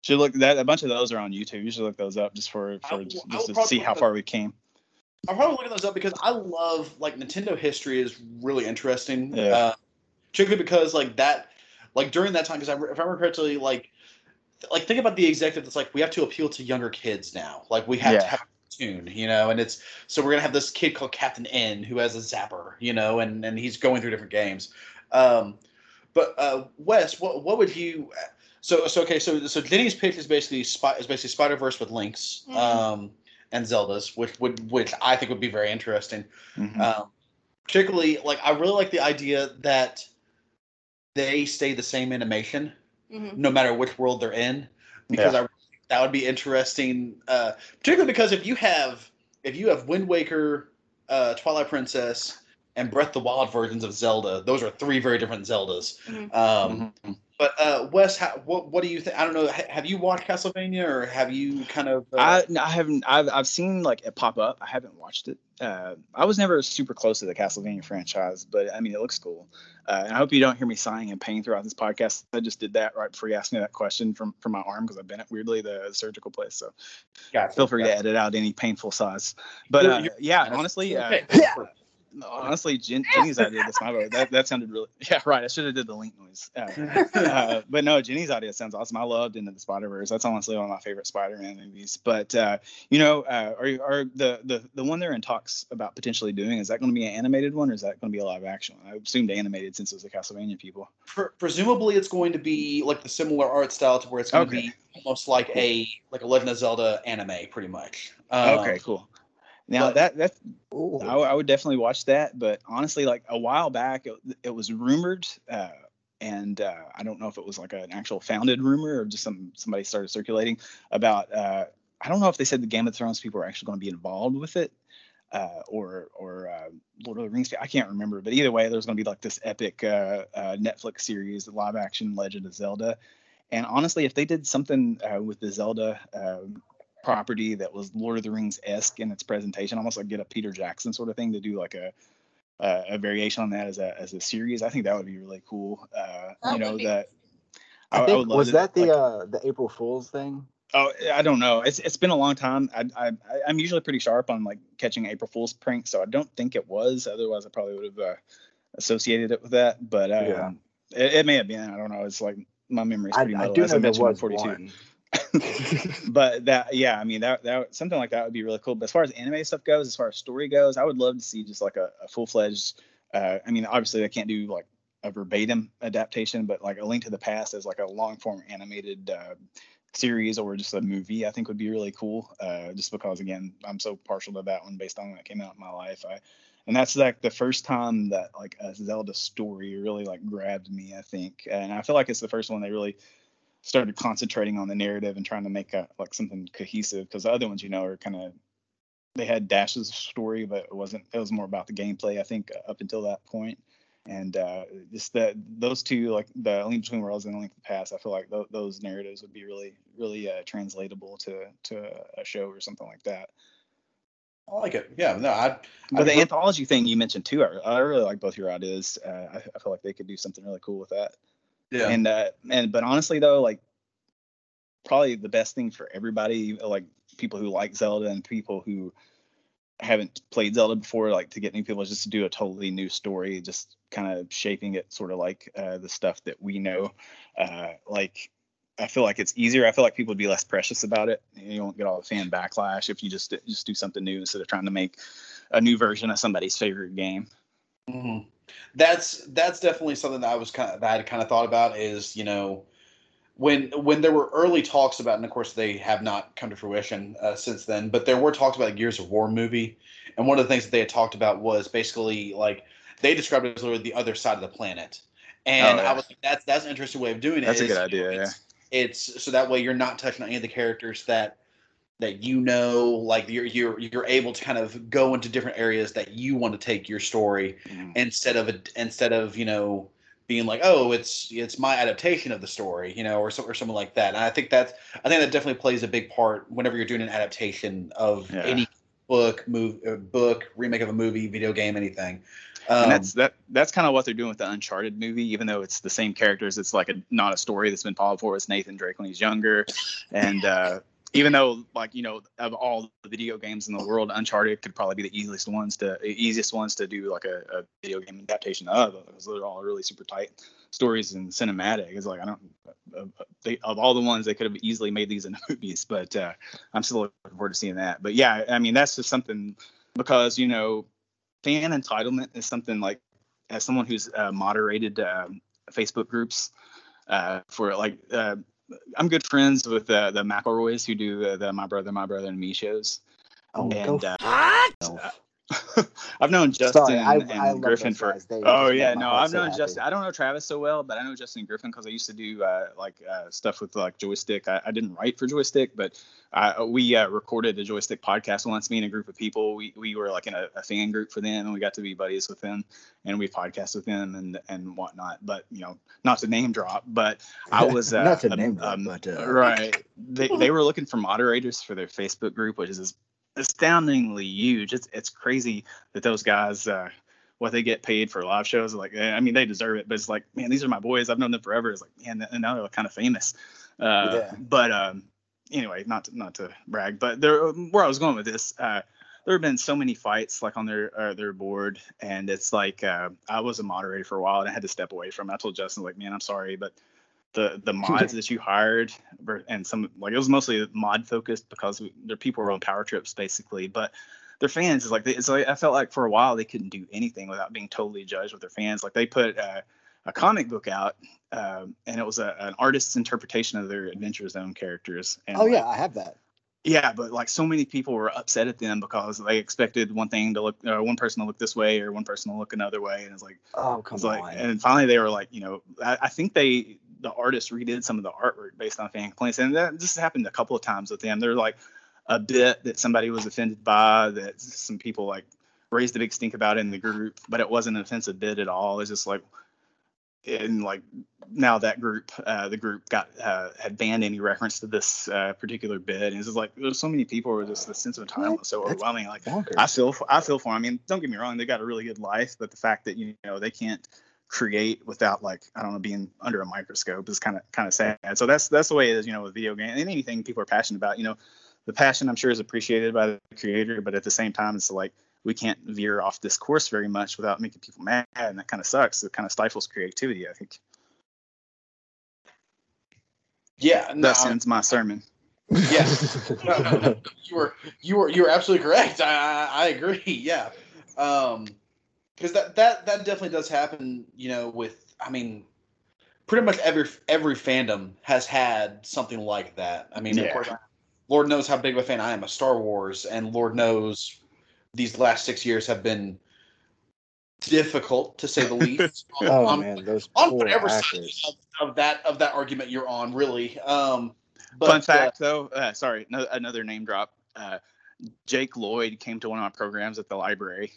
Should look that a bunch of those are on YouTube. You should look those up just for for will- just I will to see how far we came. I'm probably looking those up because I love like Nintendo history is really interesting. Yeah. Uh, particularly because like that, like during that time, because I, if I remember correctly, like like think about the executive that's like we have to appeal to younger kids now. Like we have to have a tune, you know, and it's so we're gonna have this kid called Captain N who has a zapper, you know, and and he's going through different games. Um, but uh, Wes, what what would you? So so okay, so so Denny's pitch is basically Spy, is basically Spider Verse with links. Mhm. Um, and Zeldas, which would which I think would be very interesting. Mhm. Um, particularly, like I really like the idea that they stay the same animation Mhm. no matter which world they're in, because I that would be interesting. Uh, particularly because if you have if you have Wind Waker, uh, Twilight Princess, and Breath of the Wild versions of Zelda, those are three very different Zeldas. Mhm. Um, Mhm. But uh, Wes, how, what what do you think? I don't know. Have you watched Castlevania, or have you kind of? Uh, I, I haven't. I've, I've seen like it pop up. I haven't watched it. Uh, I was never super close to the Castlevania franchise, but I mean, it looks cool. Uh, and I hope you don't hear me sighing in pain throughout this podcast. I just did that right before you asked me that question from from my arm because I've been at weirdly the surgical place. So gotcha, feel free gotcha. to edit out any painful sighs. But You're- uh, you're- yeah, honestly, uh, okay. Honestly, Jen, Jenny's idea. That's my. That that sounded really. Yeah, right. I should have did the link noise. Uh, uh, but no, Jenny's idea sounds awesome. I loved Into the Spider Verse. That's honestly one of my favorite Spider-Man movies. But uh, you know, uh, are are the the the one they're in talks about potentially doing? Is that going to be an animated one, or is that going to be a live action one? I assumed animated since it was the Castlevania people. Pre- presumably it's going to be like the similar art style to where it's going to Okay. be almost like a like a Legend of Zelda anime, pretty much. Um, okay, cool. Now But- that that I, I would definitely watch that, but honestly, like a while back, it, it was rumored, uh, and uh, I don't know if it was like an actual founded rumor or just some somebody started circulating about. Uh, I don't know if they said the Game of Thrones people are actually going to be involved with it, uh, or or uh, Lord of the Rings. I can't remember, but either way, there's going to be like this epic uh, uh, Netflix series, the live action Legend of Zelda. And honestly, if they did something uh, with the Zelda um, property that was Lord of the Rings esque in its presentation, almost like get a Peter Jackson sort of thing to do like a a, a variation on that as a as a series. I think that would be really cool. Uh, you know be- that. I I think would love was to, that the like- uh the April Fool's thing? Oh, I don't know. It's it's been a long time. I I I'm usually pretty sharp on like catching April Fool's pranks, so I don't think it was. Otherwise, I probably would have uh, associated it with that. But um, Yeah. it, it may have been. I don't know. It's like my memory's I, pretty I muddled. do as know there mentioned, I'm was 42. one. but that yeah i mean that that something like that would be really cool. But as far as anime stuff goes as far as story goes i would love to see just like a, a full-fledged uh i mean obviously they can't do like a verbatim adaptation but like a link to the past as like a long form animated uh series or just a movie i think would be really cool uh just because again i'm so partial to that one based on when it came out in my life. I and that's like the first time that like a zelda story really like grabbed me i think. And i feel like it's the first one they really started concentrating on the narrative and trying to make a, like something cohesive because the other ones you know are kind of they had dashes of story but it wasn't it was more about the gameplay i think up until that point and uh just that those two like the link between worlds and the link of the past i feel like th- those narratives would be really really uh, translatable to to a show or something like that I like it. Yeah, no, I. but I the prefer- anthology thing you mentioned too I, I really like both your ideas uh, I, I feel like they could do something really cool with that yeah, and uh and but honestly though like probably the best thing for everybody like people who like zelda and people who haven't played zelda before like to get new people is just to do a totally new story just kind of shaping it sort of like uh, the stuff that we know. Uh like i feel like it's easier. I feel like people would be less precious about it. You won't get all the fan backlash if you just just do something new instead of trying to make a new version of somebody's favorite game. Mhm. That's that's definitely something that I was kind of that I had kind of thought about is you know when when there were early talks about and of course they have not come to fruition uh, since then but there were talks about a Gears of War movie and one of the things that they had talked about was basically like they described it as literally the other side of the planet and Oh, yeah. I was like that's that's an interesting way of doing it That's a good you know, idea, yeah. it's, it's so that way you're not touching on any of the characters that that you know like you're you're you're able to kind of go into different areas that you want to take your story Mhm. instead of a, instead of you know being like oh it's it's my adaptation of the story you know or so, or something like that and i think that's i think that definitely plays a big part whenever you're doing an adaptation of Yeah. any book move uh, book remake of a movie video game anything um, and that's that that's kind of what they're doing with the uncharted movie even though it's the same characters it's like a not a story that's been followed for it's nathan drake when he's younger and uh even though like you know of all the video games in the world uncharted could probably be the easiest ones to easiest ones to do like a, a video game adaptation of because they're all really super tight stories and cinematic. It's like i don't of, they, of all the ones they could have easily made these into movies but uh i'm still looking forward to seeing that. But yeah i mean that's just something because you know fan entitlement is something like as someone who's uh, moderated um, Facebook groups uh, for like uh, I'm good friends with uh, the McElroys who do the, the My Brother, My Brother and Me shows. Oh, go and uh, I've known Justin Sorry, I, and I Griffin for. Oh yeah, no, I've known. Justin. I don't know Travis so well, but I know Justin and Griffin because I used to do uh, like uh, stuff with like Joystick. I, I didn't write for Joystick, but uh, we uh, recorded a Joystick podcast once. Me and a group of people. We we were like in a, a fan group for them, and we got to be buddies with them, and we podcast with them and and whatnot. But you know, not to name drop, but I was uh, Not to name drop, um, but, uh, right. They they were looking for moderators for their Facebook group, which is astoundingly huge. It's it's crazy that those guys uh, what they get paid for live shows. Like, eh, I mean, they deserve it, but it's like, man, these are my boys. I've known them forever. It's like, man, and now they're kind of famous. Uh, Yeah. But um, anyway, not to, not to brag, but there where I was going with this. Uh, there have been so many fights like on their uh, their board, and it's like uh, I was a moderator for a while, and I had to step away from. it. I told Justin like, man, I'm sorry, but the the mods that you hired and some like it was mostly mod focused because we, their people were on power trips basically, but their fans is like it's like I felt like for a while they couldn't do anything without being totally judged with their fans. Like they put uh, a comic book out, um, and it was a, an artist's interpretation of their Adventure Zone characters. And Oh like, yeah, I have that. Yeah, but like so many people were upset at them because they expected one thing to look, uh, one person to look this way or one person to look another way, and it's like, oh come it's like, on. and finally they were like, you know, I, I think they the artists redid some of the artwork based on fan complaints, and that this happened a couple of times with them. They're like a bit that somebody was offended by that some people like raised a big stink about in the group, but it wasn't an offensive bit at all. It's just like and like now that group, uh, the group got uh, had banned any reference to this uh, particular bit, and it's just like there's so many people where just the sense of time was so That's overwhelming. Like Bonkers. I feel, for, I feel for 'em. I mean, don't get me wrong, they got a really good life, but the fact that you know they can't create without like I don't know being under a microscope is kind of kind of sad. So that's that's the way it is, you know, with video game and anything people are passionate about. You know, the passion I'm sure is appreciated by the creator, but at the same time, it's like we can't veer off this course very much without making people mad, and that kind of sucks. It kind of stifles creativity. I think Yeah, no, that ends my sermon. yeah. No, no, no. You were you were you were absolutely correct. I I, I agree. Yeah, um, because that that that definitely does happen. You know, with I mean, pretty much every every fandom has had something like that. I mean, of course, Lord knows how big of a fan I am of Star Wars, and Lord knows these last six years have been difficult to say the least. oh on, man, those on poor whatever side of, of that of that argument you're on, really. Um, but, Fun uh, fact, though, uh, sorry, no, another name drop. Uh, Jake Lloyd came to one of my programs at the library.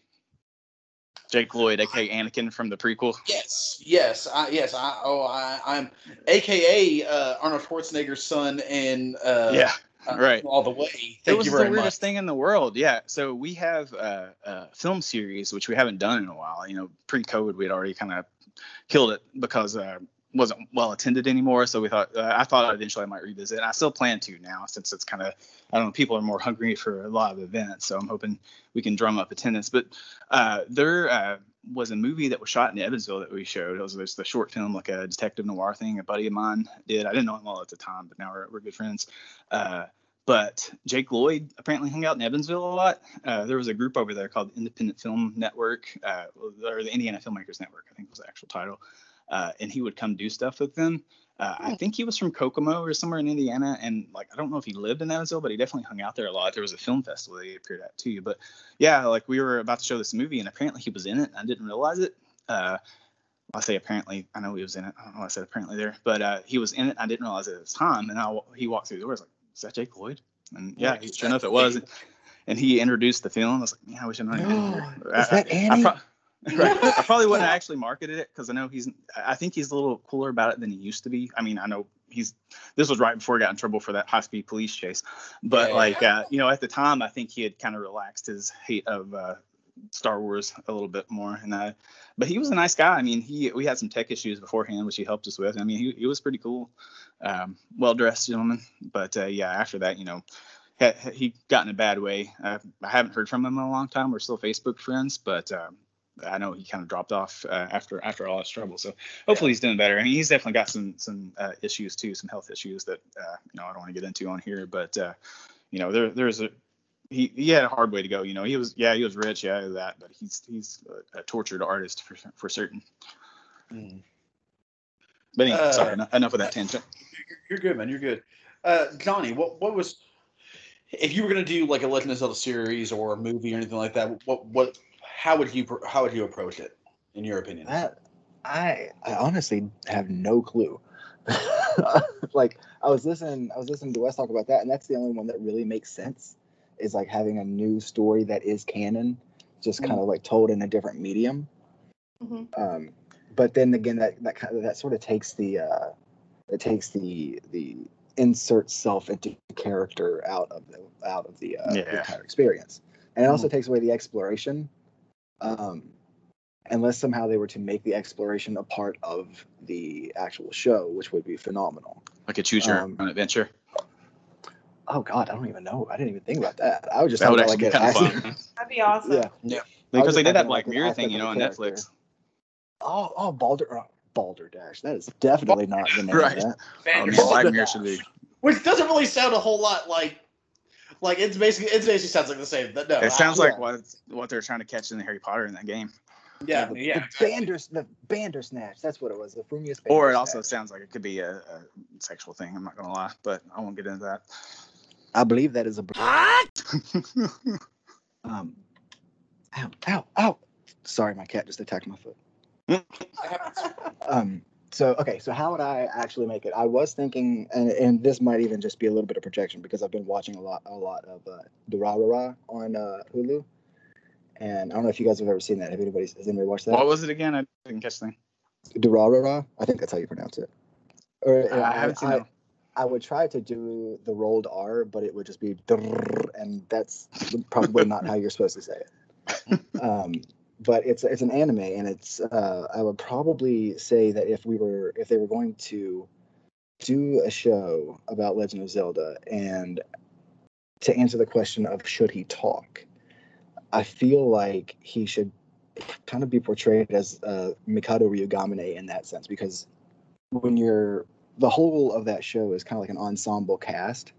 Jake Lloyd, aka Anakin from the prequel. Yes, yes, I, yes. I, oh, I, I'm, AKA uh, Arnold Schwarzenegger's son, and uh, yeah, uh, right. all the way. Thank it was the weirdest much. thing in the world. Yeah. So we have a, a film series which we haven't done in a while. You know, pre-COVID, we had already kind of killed it because uh, wasn't well attended anymore. So we thought uh, I thought eventually I might revisit. And I still plan to now since it's kind of I don't know people are more hungry for a lot of events. So I'm hoping we can drum up attendance. But uh, there uh, was a movie that was shot in Evansville that we showed. It was, it was the short film like a detective noir thing. A buddy of mine did. I didn't know him well at the time, but now we're, we're good friends. Uh, but Jake Lloyd apparently hung out in Evansville a lot. Uh, there was a group over there called Independent Film Network, uh, or the Indiana Filmmakers Network, I think was the actual title. Uh, and he would come do stuff with them. Uh, I think he was from Kokomo or somewhere in Indiana, and like I don't know if he lived in Evansville, but he definitely hung out there a lot. There was a film festival that he appeared at too. But yeah, like we were about to show this movie, and apparently he was in it. And I didn't realize it. Uh, I say apparently, I know he was in it. I don't know I said apparently there, but uh, he was in it. I didn't realize it at the time, and I, he walked through the door. I was like, "Is that Jake Lloyd?" And yeah, Yeah, sure enough, it was. And he introduced the film. I was like, "Yeah, I wish I'd known is that I, Annie? pro- right. I probably wouldn't have actually marketed it because I know he's. I think he's a little cooler about it than he used to be. I mean, I know he's. This was right before he got in trouble for that high-speed police chase, but Yeah. like uh, you know, at the time, I think he had kind of relaxed his hate of uh, Star Wars a little bit more. And uh, but he was a nice guy. I mean, he we had some tech issues beforehand, which he helped us with. I mean, he he was pretty cool, um, well-dressed gentleman. But uh, yeah, after that, you know. He, he got in a bad way. Uh, I haven't heard from him in a long time. We're still Facebook friends, but um, I know he kind of dropped off uh, after after all his trouble. So hopefully he's doing better. I mean, he's definitely got some some uh, issues too, some health issues that uh, you know I don't want to get into on here. But uh, you know, there there's a he, he had a hard way to go. You know, he was yeah he was rich, yeah that, but he's he's a, a tortured artist for for certain. Mm. But anyway, Uh, sorry, enough, enough of that tangent. You're, good, man. You're good. Uh, Johnny, what what was if you were gonna do like a Legend of Zelda series or a movie or anything like that? What what how would you how would you approach it in your opinion? That I I honestly have no clue. like I was listening, I was listening to Wes talk about that, and that's the only one that really makes sense. Is like having a new story that is canon, just kind of like told in a different medium. Mhm. Um, but then again, that that kind of that sort of takes the uh, it takes the the insert self into character out of the out of the, uh, the entire experience, and it also takes away the exploration. Um, unless somehow they were to make the exploration a part of the actual show, which would be phenomenal. Like a choose your um, own adventure. Oh God, I don't even know. I didn't even think about that. I was just That would actually about be like kind of fun. That'd be awesome. Yeah. yeah. Because they did that Black like, Mirror thing, you know, on the character. Netflix. Oh, oh, Baldur, oh, Balderdash. That is definitely not the name Right. of that. Man, Black Mirror should be. Which doesn't really sound a whole lot like like it's basically it basically sounds like the same. But no, It sounds I- like what what they're trying to catch in the Harry Potter in that game. yeah, the, yeah. The Banders, the Bandersnatch. That's what it was. The Frumious. Or it also sounds like it could be a, a sexual thing. I'm not gonna lie, but I won't get into that. I believe that is a. um, ow, ow, ow! Sorry, my cat just attacked my foot. um, so okay, so how would I actually make it? I was thinking, and, and this might even just be a little bit of projection because I've been watching a lot, a lot of uh, Durarara on uh, Hulu, and I don't know if you guys have ever seen that. Have anybody has anybody watched that? What was it again? I didn't catch the name. Durarara, I think that's how you pronounce it. Or I haven't seen I, that. I would try to do the rolled R, but it would just be and that's probably not how you're supposed to say it. Um, but it's it's an anime, and it's uh, I would probably say that if we were if they were going to do a show about Legend of Zelda and to answer the question of should he talk, I feel like he should kind of be portrayed as uh, Mikado Ryugamine in that sense because when you're the whole of that show is kind of like an ensemble cast,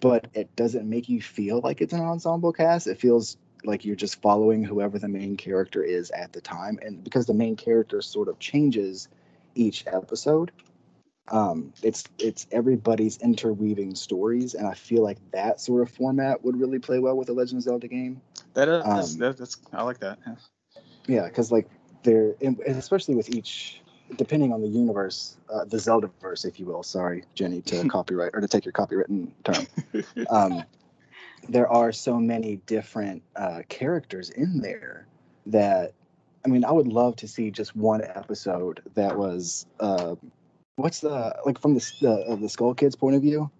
but it doesn't make you feel like it's an ensemble cast. It feels like you're just following whoever the main character is at the time, and because the main character sort of changes each episode, um, it's it's everybody's interweaving stories, and I feel like that sort of format would really play well with a Legend of Zelda game. That is, Um, that, that's I like that. Yeah. Yeah, because like they're especially with each, depending on the universe, uh, the Zelda verse, if you will. Sorry, Jenny, to copyright or to take your copywritten term. Um, there are so many different uh, characters in there that, I mean, I would love to see just one episode that was, uh, what's the like from the the of the Skull Kids point of view,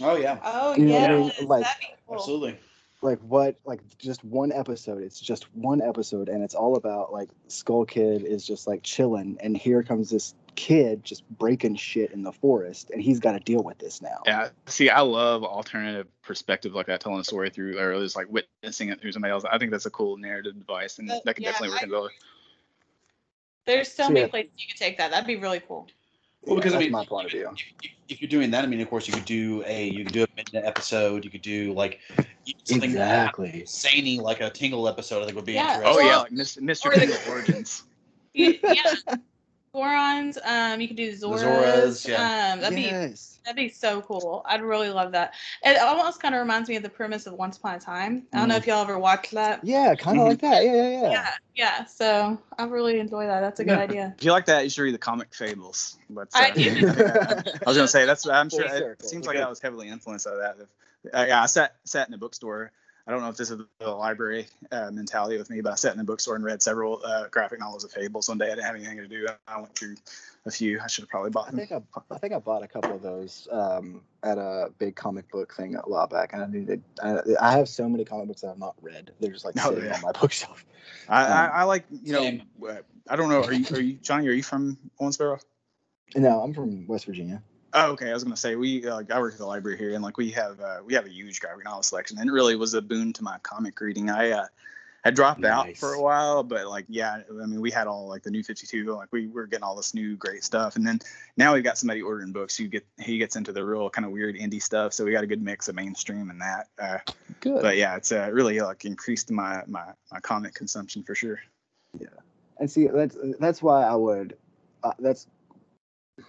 Oh yeah, Oh You know yeah, what I mean? Like- be cool. absolutely. Like what like just one episode it's just one episode and it's all about like skull kid is just like chilling and here comes this kid just breaking shit in the forest and he's got to deal with this now Yeah. See, I love alternative perspective like that, telling a story through or just like witnessing it through somebody else. I think that's a cool narrative device, and Uh, that could yeah, definitely work I in Zelda. There's so So, many places you could take that. That'd be really cool. Well, because I that's mean, my point of view if, if you're doing that, I mean, of course, you could do a you could do a Midna episode. You could do like something exactly zany, like a Tingle episode. I think would be Yeah. interesting. Oh yeah, like Mr. Mr. Tingle Origins. Yeah, Gorons. Um, you could do Zoras. Zoras, yeah. Um, that'd be that'd be so cool. I'd really love that. It almost kind of reminds me of the premise of Once Upon a Time. I don't know if y'all ever watched that. yeah kind of like that yeah yeah yeah, Yeah, yeah. So I really enjoy that. That's a good Yeah. idea. If you like that, you should read the comic Fables. But, I uh, do. I was gonna say that's. I'm Full sure it circle. seems like Okay. I was heavily influenced by that. Uh, yeah, I sat sat in a bookstore. I don't know if this is the library uh, mentality with me, but I sat in a bookstore and read several uh, graphic novels of Fables one day. I didn't have anything to do. I went through a few. I should have probably bought I them. think I, I think I bought a couple of those um, at a big comic book thing a while back, and I needed. I, I have so many comic books that I've not read. They're just like Oh, sitting yeah. on my bookshelf. I, I, um, I like you know. Same. uh, I don't know. Are you are you Johnny? Are you from Owensboro? No, I'm from West Virginia. Oh, okay. I was gonna say we uh, I work at the library here, and like we have uh, we have a huge graphic novel selection, and it really was a boon to my comic reading. I uh, had dropped out for a while, but like yeah, I mean we had all like the new Fifty Two, like we were getting all this new great stuff, and then now we've got somebody ordering books who get he gets into the real kind of weird indie stuff, so we got a good mix of mainstream and that. Uh, Good. but yeah, it's uh, really like increased my my my comic consumption for sure. Yeah, and see that's that's why i would uh, that's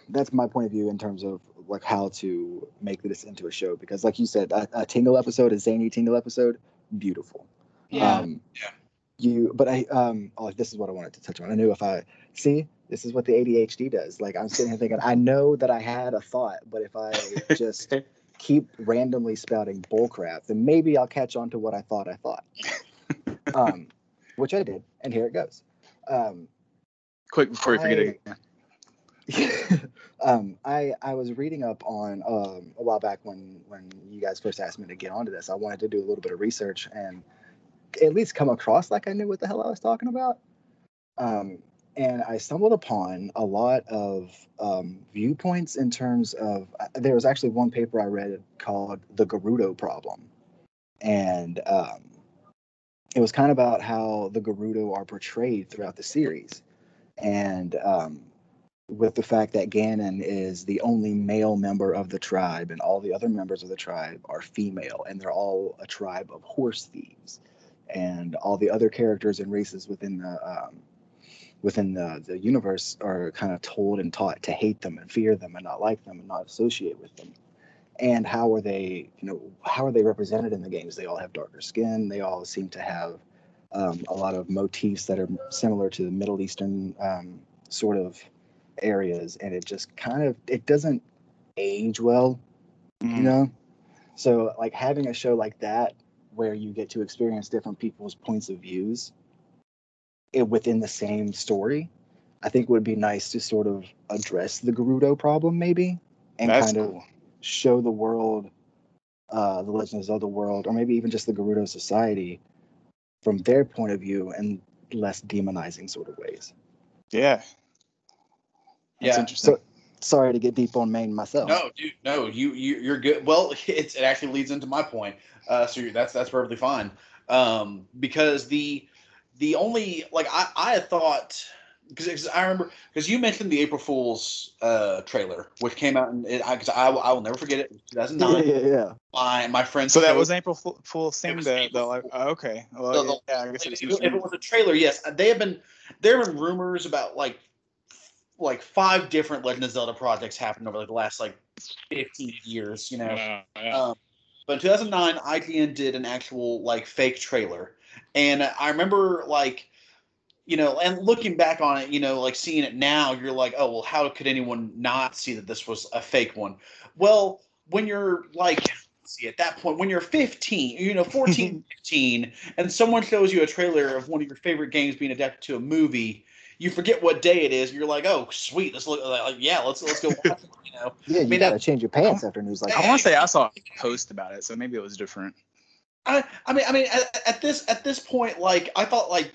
that's my point of view in terms of like how to make this into a show because like you said a, a tingle episode a zany tingle episode beautiful Yeah. um Yeah. you but i um oh this is what i wanted to touch on i knew if i see this is what the adhd does like i'm sitting here thinking i know that i had a thought but if i just keep randomly spouting bullcrap then maybe i'll catch on to what i thought i thought um which i did and here it goes um Quick before you forget it. um, I I was reading up on um, a while back when when you guys first asked me to get onto this. I wanted to do a little bit of research and at least come across like I knew what the hell I was talking about. Um, and I stumbled upon a lot of um, viewpoints in terms of. uh, There was actually one paper I read called "The Gerudo Problem," and um, it was kind of about how the Gerudo are portrayed throughout the series and um, with the fact that Ganon is the only male member of the tribe, and all the other members of the tribe are female, and they're all a tribe of horse thieves, and all the other characters and races within the um, within the, the universe are kind of told and taught to hate them and fear them and not like them and not associate with them. and how are they you know how are they represented in the games? They all have darker skin. They all seem to have um, a lot of motifs that are similar to the middle eastern um, sort of areas and it just kind of it doesn't age well Mm. you know so like having a show like that where you get to experience different people's points of views it, within the same story i think would be nice to sort of address the gerudo problem maybe and That's kind of show the world uh the legends of the world or maybe even just the gerudo society from their point of view and less demonizing sort of ways Yeah. That's Yeah. interesting. so sorry to get deep on maine myself No, dude, no, you, you you're good. Well, it's, it actually leads into my point. Uh, so you're, that's that's perfectly fine. Um, because the the only like I I thought because I remember because you mentioned the April Fool's uh trailer which came out and it, I, cause I will- I will never forget it. It was yeah yeah yeah My my friend. so that showed- was April Fool's thing. was The, the, like, oh, okay. Well, The- the- yeah, I guess if, it's if it was a trailer, yes, they have been. There have been rumors about like like five different Legend of Zelda projects happened over like the last like fifteen years. You know. Uh, yeah. Um, but in 2009, IGN did an actual like fake trailer, and I remember like, you know, and looking back on it, you know, like seeing it now, you're like, oh well, how could anyone not see that this was a fake one? Well, when you're like, see at that point, when you're 15, you know, 14, 15, and someone shows you a trailer of one of your favorite games being adapted to a movie. You forget what day it is. You're like, oh, sweet. Let's look. Like, yeah, let's let's go. Watch it, you know, yeah you mean, gotta I- change your pants after news like I want to say I saw a post about it, so maybe it was different. I, I mean, I mean, at, at this at this point, like I thought, like,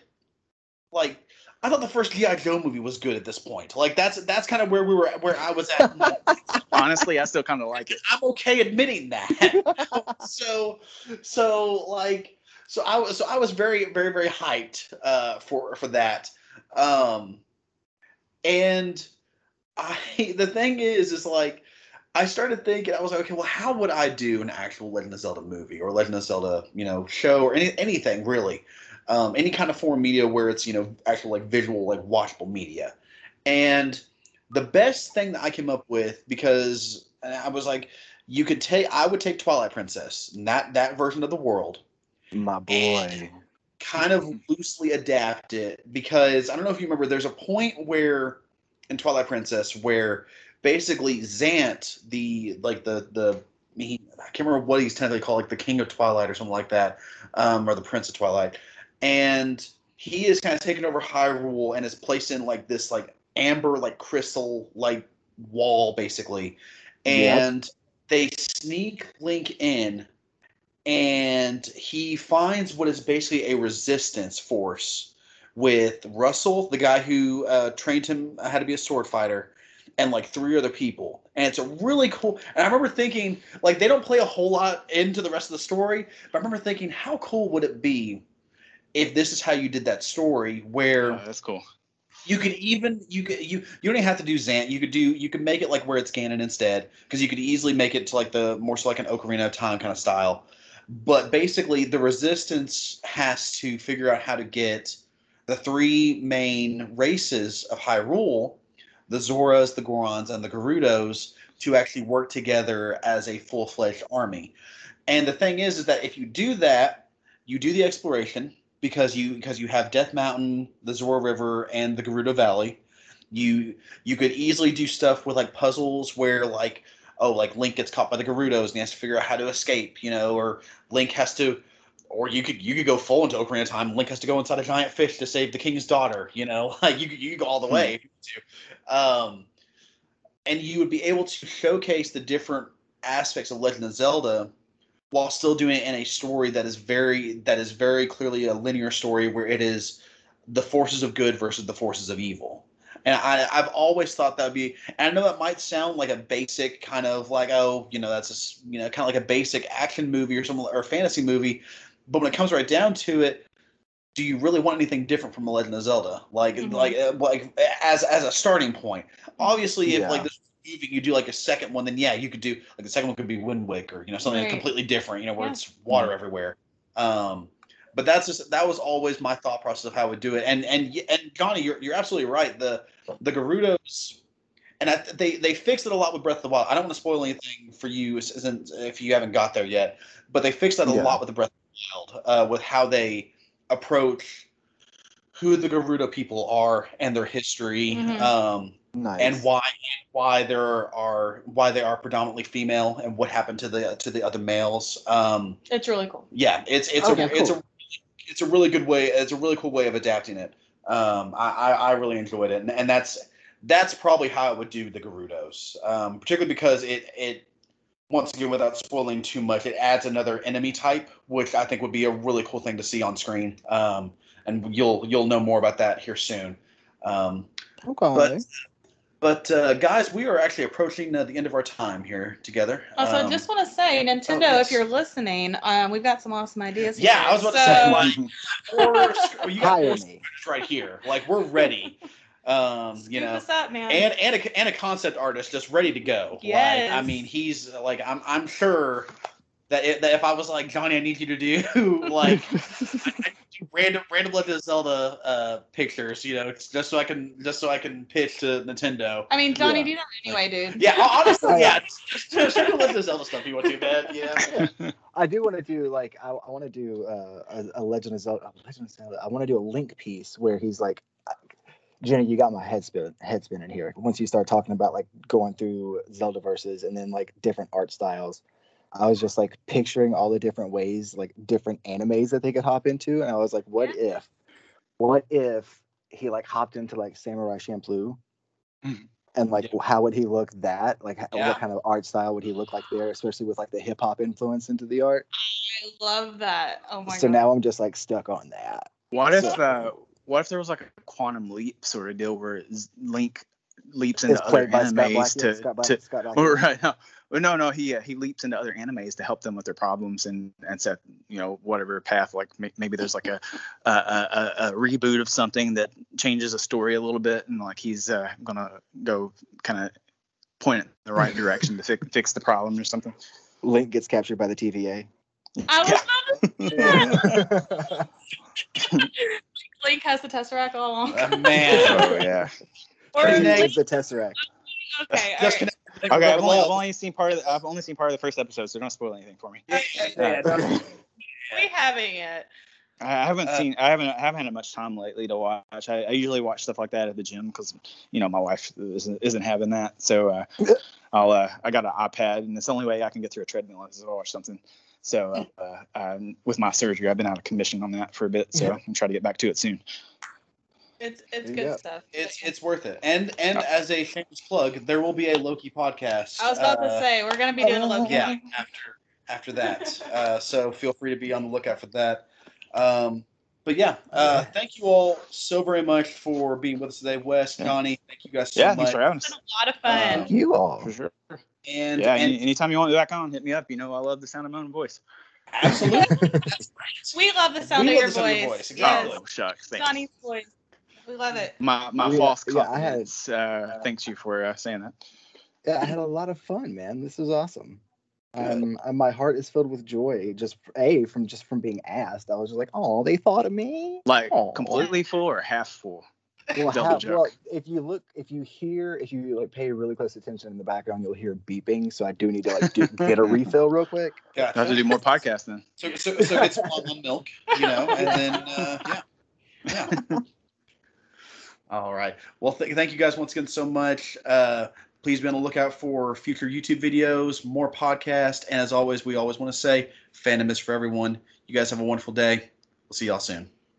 like I thought the first GI Joe movie was good at this point. Like that's that's kind of where we were, where I was at. Honestly, I still kind of like it. I'm okay admitting that. so, so like, so I was, so I was very, very, very hyped uh, for for that. Um, and I, the thing is, is like, I started thinking, I was like, okay, well, how would I do an actual Legend of Zelda movie or Legend of Zelda, you know, show or any anything really, um, any kind of form media where it's you know actual like visual, like watchable media, and the best thing that I came up with because I was like, you could take, I would take Twilight Princess, not that version of the world, my boy kind of loosely adapt it because I don't know if you remember, there's a point where in Twilight Princess where basically Zant, the like the the he, I can't remember what he's technically called, like the King of Twilight or something like that, um, or the Prince of Twilight, and he is kind of taken over Hyrule and is placed in like this like amber like crystal like wall basically, Yep. and they sneak Link in and he finds what is basically a resistance force with Rusl, the guy who uh, trained him how to be a sword fighter, and like three other people. And it's a really cool. And I remember thinking, like, they don't play a whole lot into the rest of the story, but I remember thinking, how cool would it be if this is how you did that story, where Yeah, that's cool. you could even you could you you don't even have to do Zant. You could do you could make it like where it's Ganon instead, because you could easily make it to like the more so like an Ocarina of Time kind of style. But basically, the Resistance has to figure out how to get the three main races of Hyrule, the Zoras, the Gorons, and the Gerudos, to actually work together as a full fledged army. And the thing is, is that if you do that, you do the exploration because you because you have Death Mountain, the Zora River, and the Gerudo Valley. You you could easily do stuff with like puzzles where like oh like Link gets caught by the Gerudos and he has to figure out how to escape, you know, or Link has to or you could you could go full into Ocarina of Time. Link has to go inside a giant fish to save the king's daughter. You know, like you could you could go all the way if you want to. Um, and you would be able to showcase the different aspects of Legend of Zelda while still doing it in a story that is very that is very clearly a linear story where it is the forces of good versus the forces of evil. And I, I've always thought that would be. And I know that might sound like a basic kind of like, oh, you know, that's a s- you know, kind of like a basic action movie or something or fantasy movie. But when it comes right down to it, do you really want anything different from the Legend of Zelda? Like, Mhm. like, uh, like as as a starting point. Obviously, if Yeah. like this movie, you do like a second one, then yeah, you could do like the second one could be Wind Waker, you know, something Right. completely different, you know, where Yeah. it's water everywhere. Um, but that's just that was always my thought process of how I would do it. And and and Johnny, you're you're absolutely right. The the Gerudos and I, they they fixed it a lot with Breath of the Wild. I don't want to spoil anything for you, isn't if you haven't got there yet, but they fixed that a Yeah. lot with the Breath of the Wild, uh, with how they approach who the Gerudo people are and their history, Mhm. um, Nice. and why why there are why they are predominantly female, and what happened to the to the other males. Um, It's really cool. yeah, it's it's Okay, a it's a it's a really good way. It's a really cool way of adapting it. Um, I, I I really enjoyed it, and, and that's that's probably how I would do the Gerudos, um, particularly because it it once again without spoiling too much, it adds another enemy type, which I think would be a really cool thing to see on screen. Um, and you'll you'll know more about that here soon. Um, okay. but but uh, guys, we are actually approaching uh, the end of our time here together. Also, I Um, just want to say, Nintendo, yes. if you're listening, um, we've got some awesome ideas. Yeah, here. I was about to say, like, or you got Hire four me. right here. Like we're ready. Um, you know, us up, man. and and a, and a concept artist just ready to go. Like, I mean, he's like, I'm I'm sure that, it, that if I was like Johnny, I need you to do like I, I do random random Legend of Zelda uh, pictures, you know, just so I can just so I can pitch to Nintendo. I mean, Johnny, Yeah. do that anyway, dude. Yeah, honestly, I- yeah, just, just show me Legend of Zelda stuff you want to, man. Yeah. I do want to do like I, I want to do uh, a, a Legend of Zelda. A Legend of Zelda. I want to do a Link piece where he's like, uh, Jenny, you got my head spin head spinning here. Once you start talking about like going through Zelda verses and then like different art styles, I was just like picturing all the different ways, like different animes that they could hop into, and I was like, what if, what if he like hopped into like Samurai Champloo? Mhm. And like, how would he look that? Like, Yeah. what kind of art style would he look like there, especially with like the hip hop influence into the art? I love that. Oh my so god. now I'm just like stuck on that. What if So- uh, what if there was like a quantum leap sort of deal where Z- Link leaps into other played by Scott animes to, Scott Bakula. to Scott Bakula. Well, right no, no, no. He uh, he leaps into other animes to help them with their problems and and set you know whatever path. Like maybe there's like a a, a a reboot of something that changes a story a little bit, and like he's uh, gonna go kind of point it in the right direction to fix fix the problem or something. Link gets captured by the TVA. I was about to yeah, Link has the Tesseract all along. Uh, man. oh yeah. Or Pretty Link- nice. the Tesseract. okay, Just right. connect- Okay, I've only. I've only seen part of the, I've only seen part of the first episode, so don't spoil anything for me. Yeah, yeah, yeah, we haven't yet. I haven't Uh, seen. I haven't. I haven't had much time lately to watch. I, I usually watch stuff like that at the gym because you know my wife isn't, isn't having that. So uh, I'll. Uh, I got an iPad, and it's the only way I can get through a treadmill is if I watch something. So uh, um, with my surgery, I've been out of commission on that for a bit. So I'm trying to get back to it soon. It's it's Yeah. good stuff. It's it's worth it. And and as a shameless plug, there will be a Loki podcast. I was about to uh, say we're gonna be doing a Loki. Yeah, after after that. Uh, so feel free to be on the lookout for that. Um, but yeah, uh, thank you all so very much for being with us today, Wes, Yeah. Johnny. Thank you guys so Yeah, much. thanks for having It's us. been a lot of fun. Thank you all. For sure. And, Yeah. and anytime you want me back on, hit me up. You know I love the sound of my own voice. absolutely, that's right. we love the sound, We of, love your the sound of your voice. voice, exactly. Yes. Oh shucks. Thanks. Johnny's voice. We love it. My my Yeah, false yeah, I had- confidence. uh, thanks you for uh, saying that. Yeah, I had a lot of fun, man. This was awesome. Um, and my heart is filled with joy. Just a from just from being asked. I was just like, oh, they thought of me. Like Aw. completely full or half full. Well, Double how, joke. well, if you look, if you hear, if you like pay really close attention in the background, you'll hear beeping. So I do need to like do, get a refill real quick. Yeah, I have to do more podcasts then. So, so, so get some almond milk, you know, and then uh, yeah, yeah. All right. Well, th- thank you guys once again so much. Uh, please be on the lookout for future YouTube videos, more podcasts, and as always, we always want to say, fandom is for everyone. You guys have a wonderful day. We'll see y'all soon.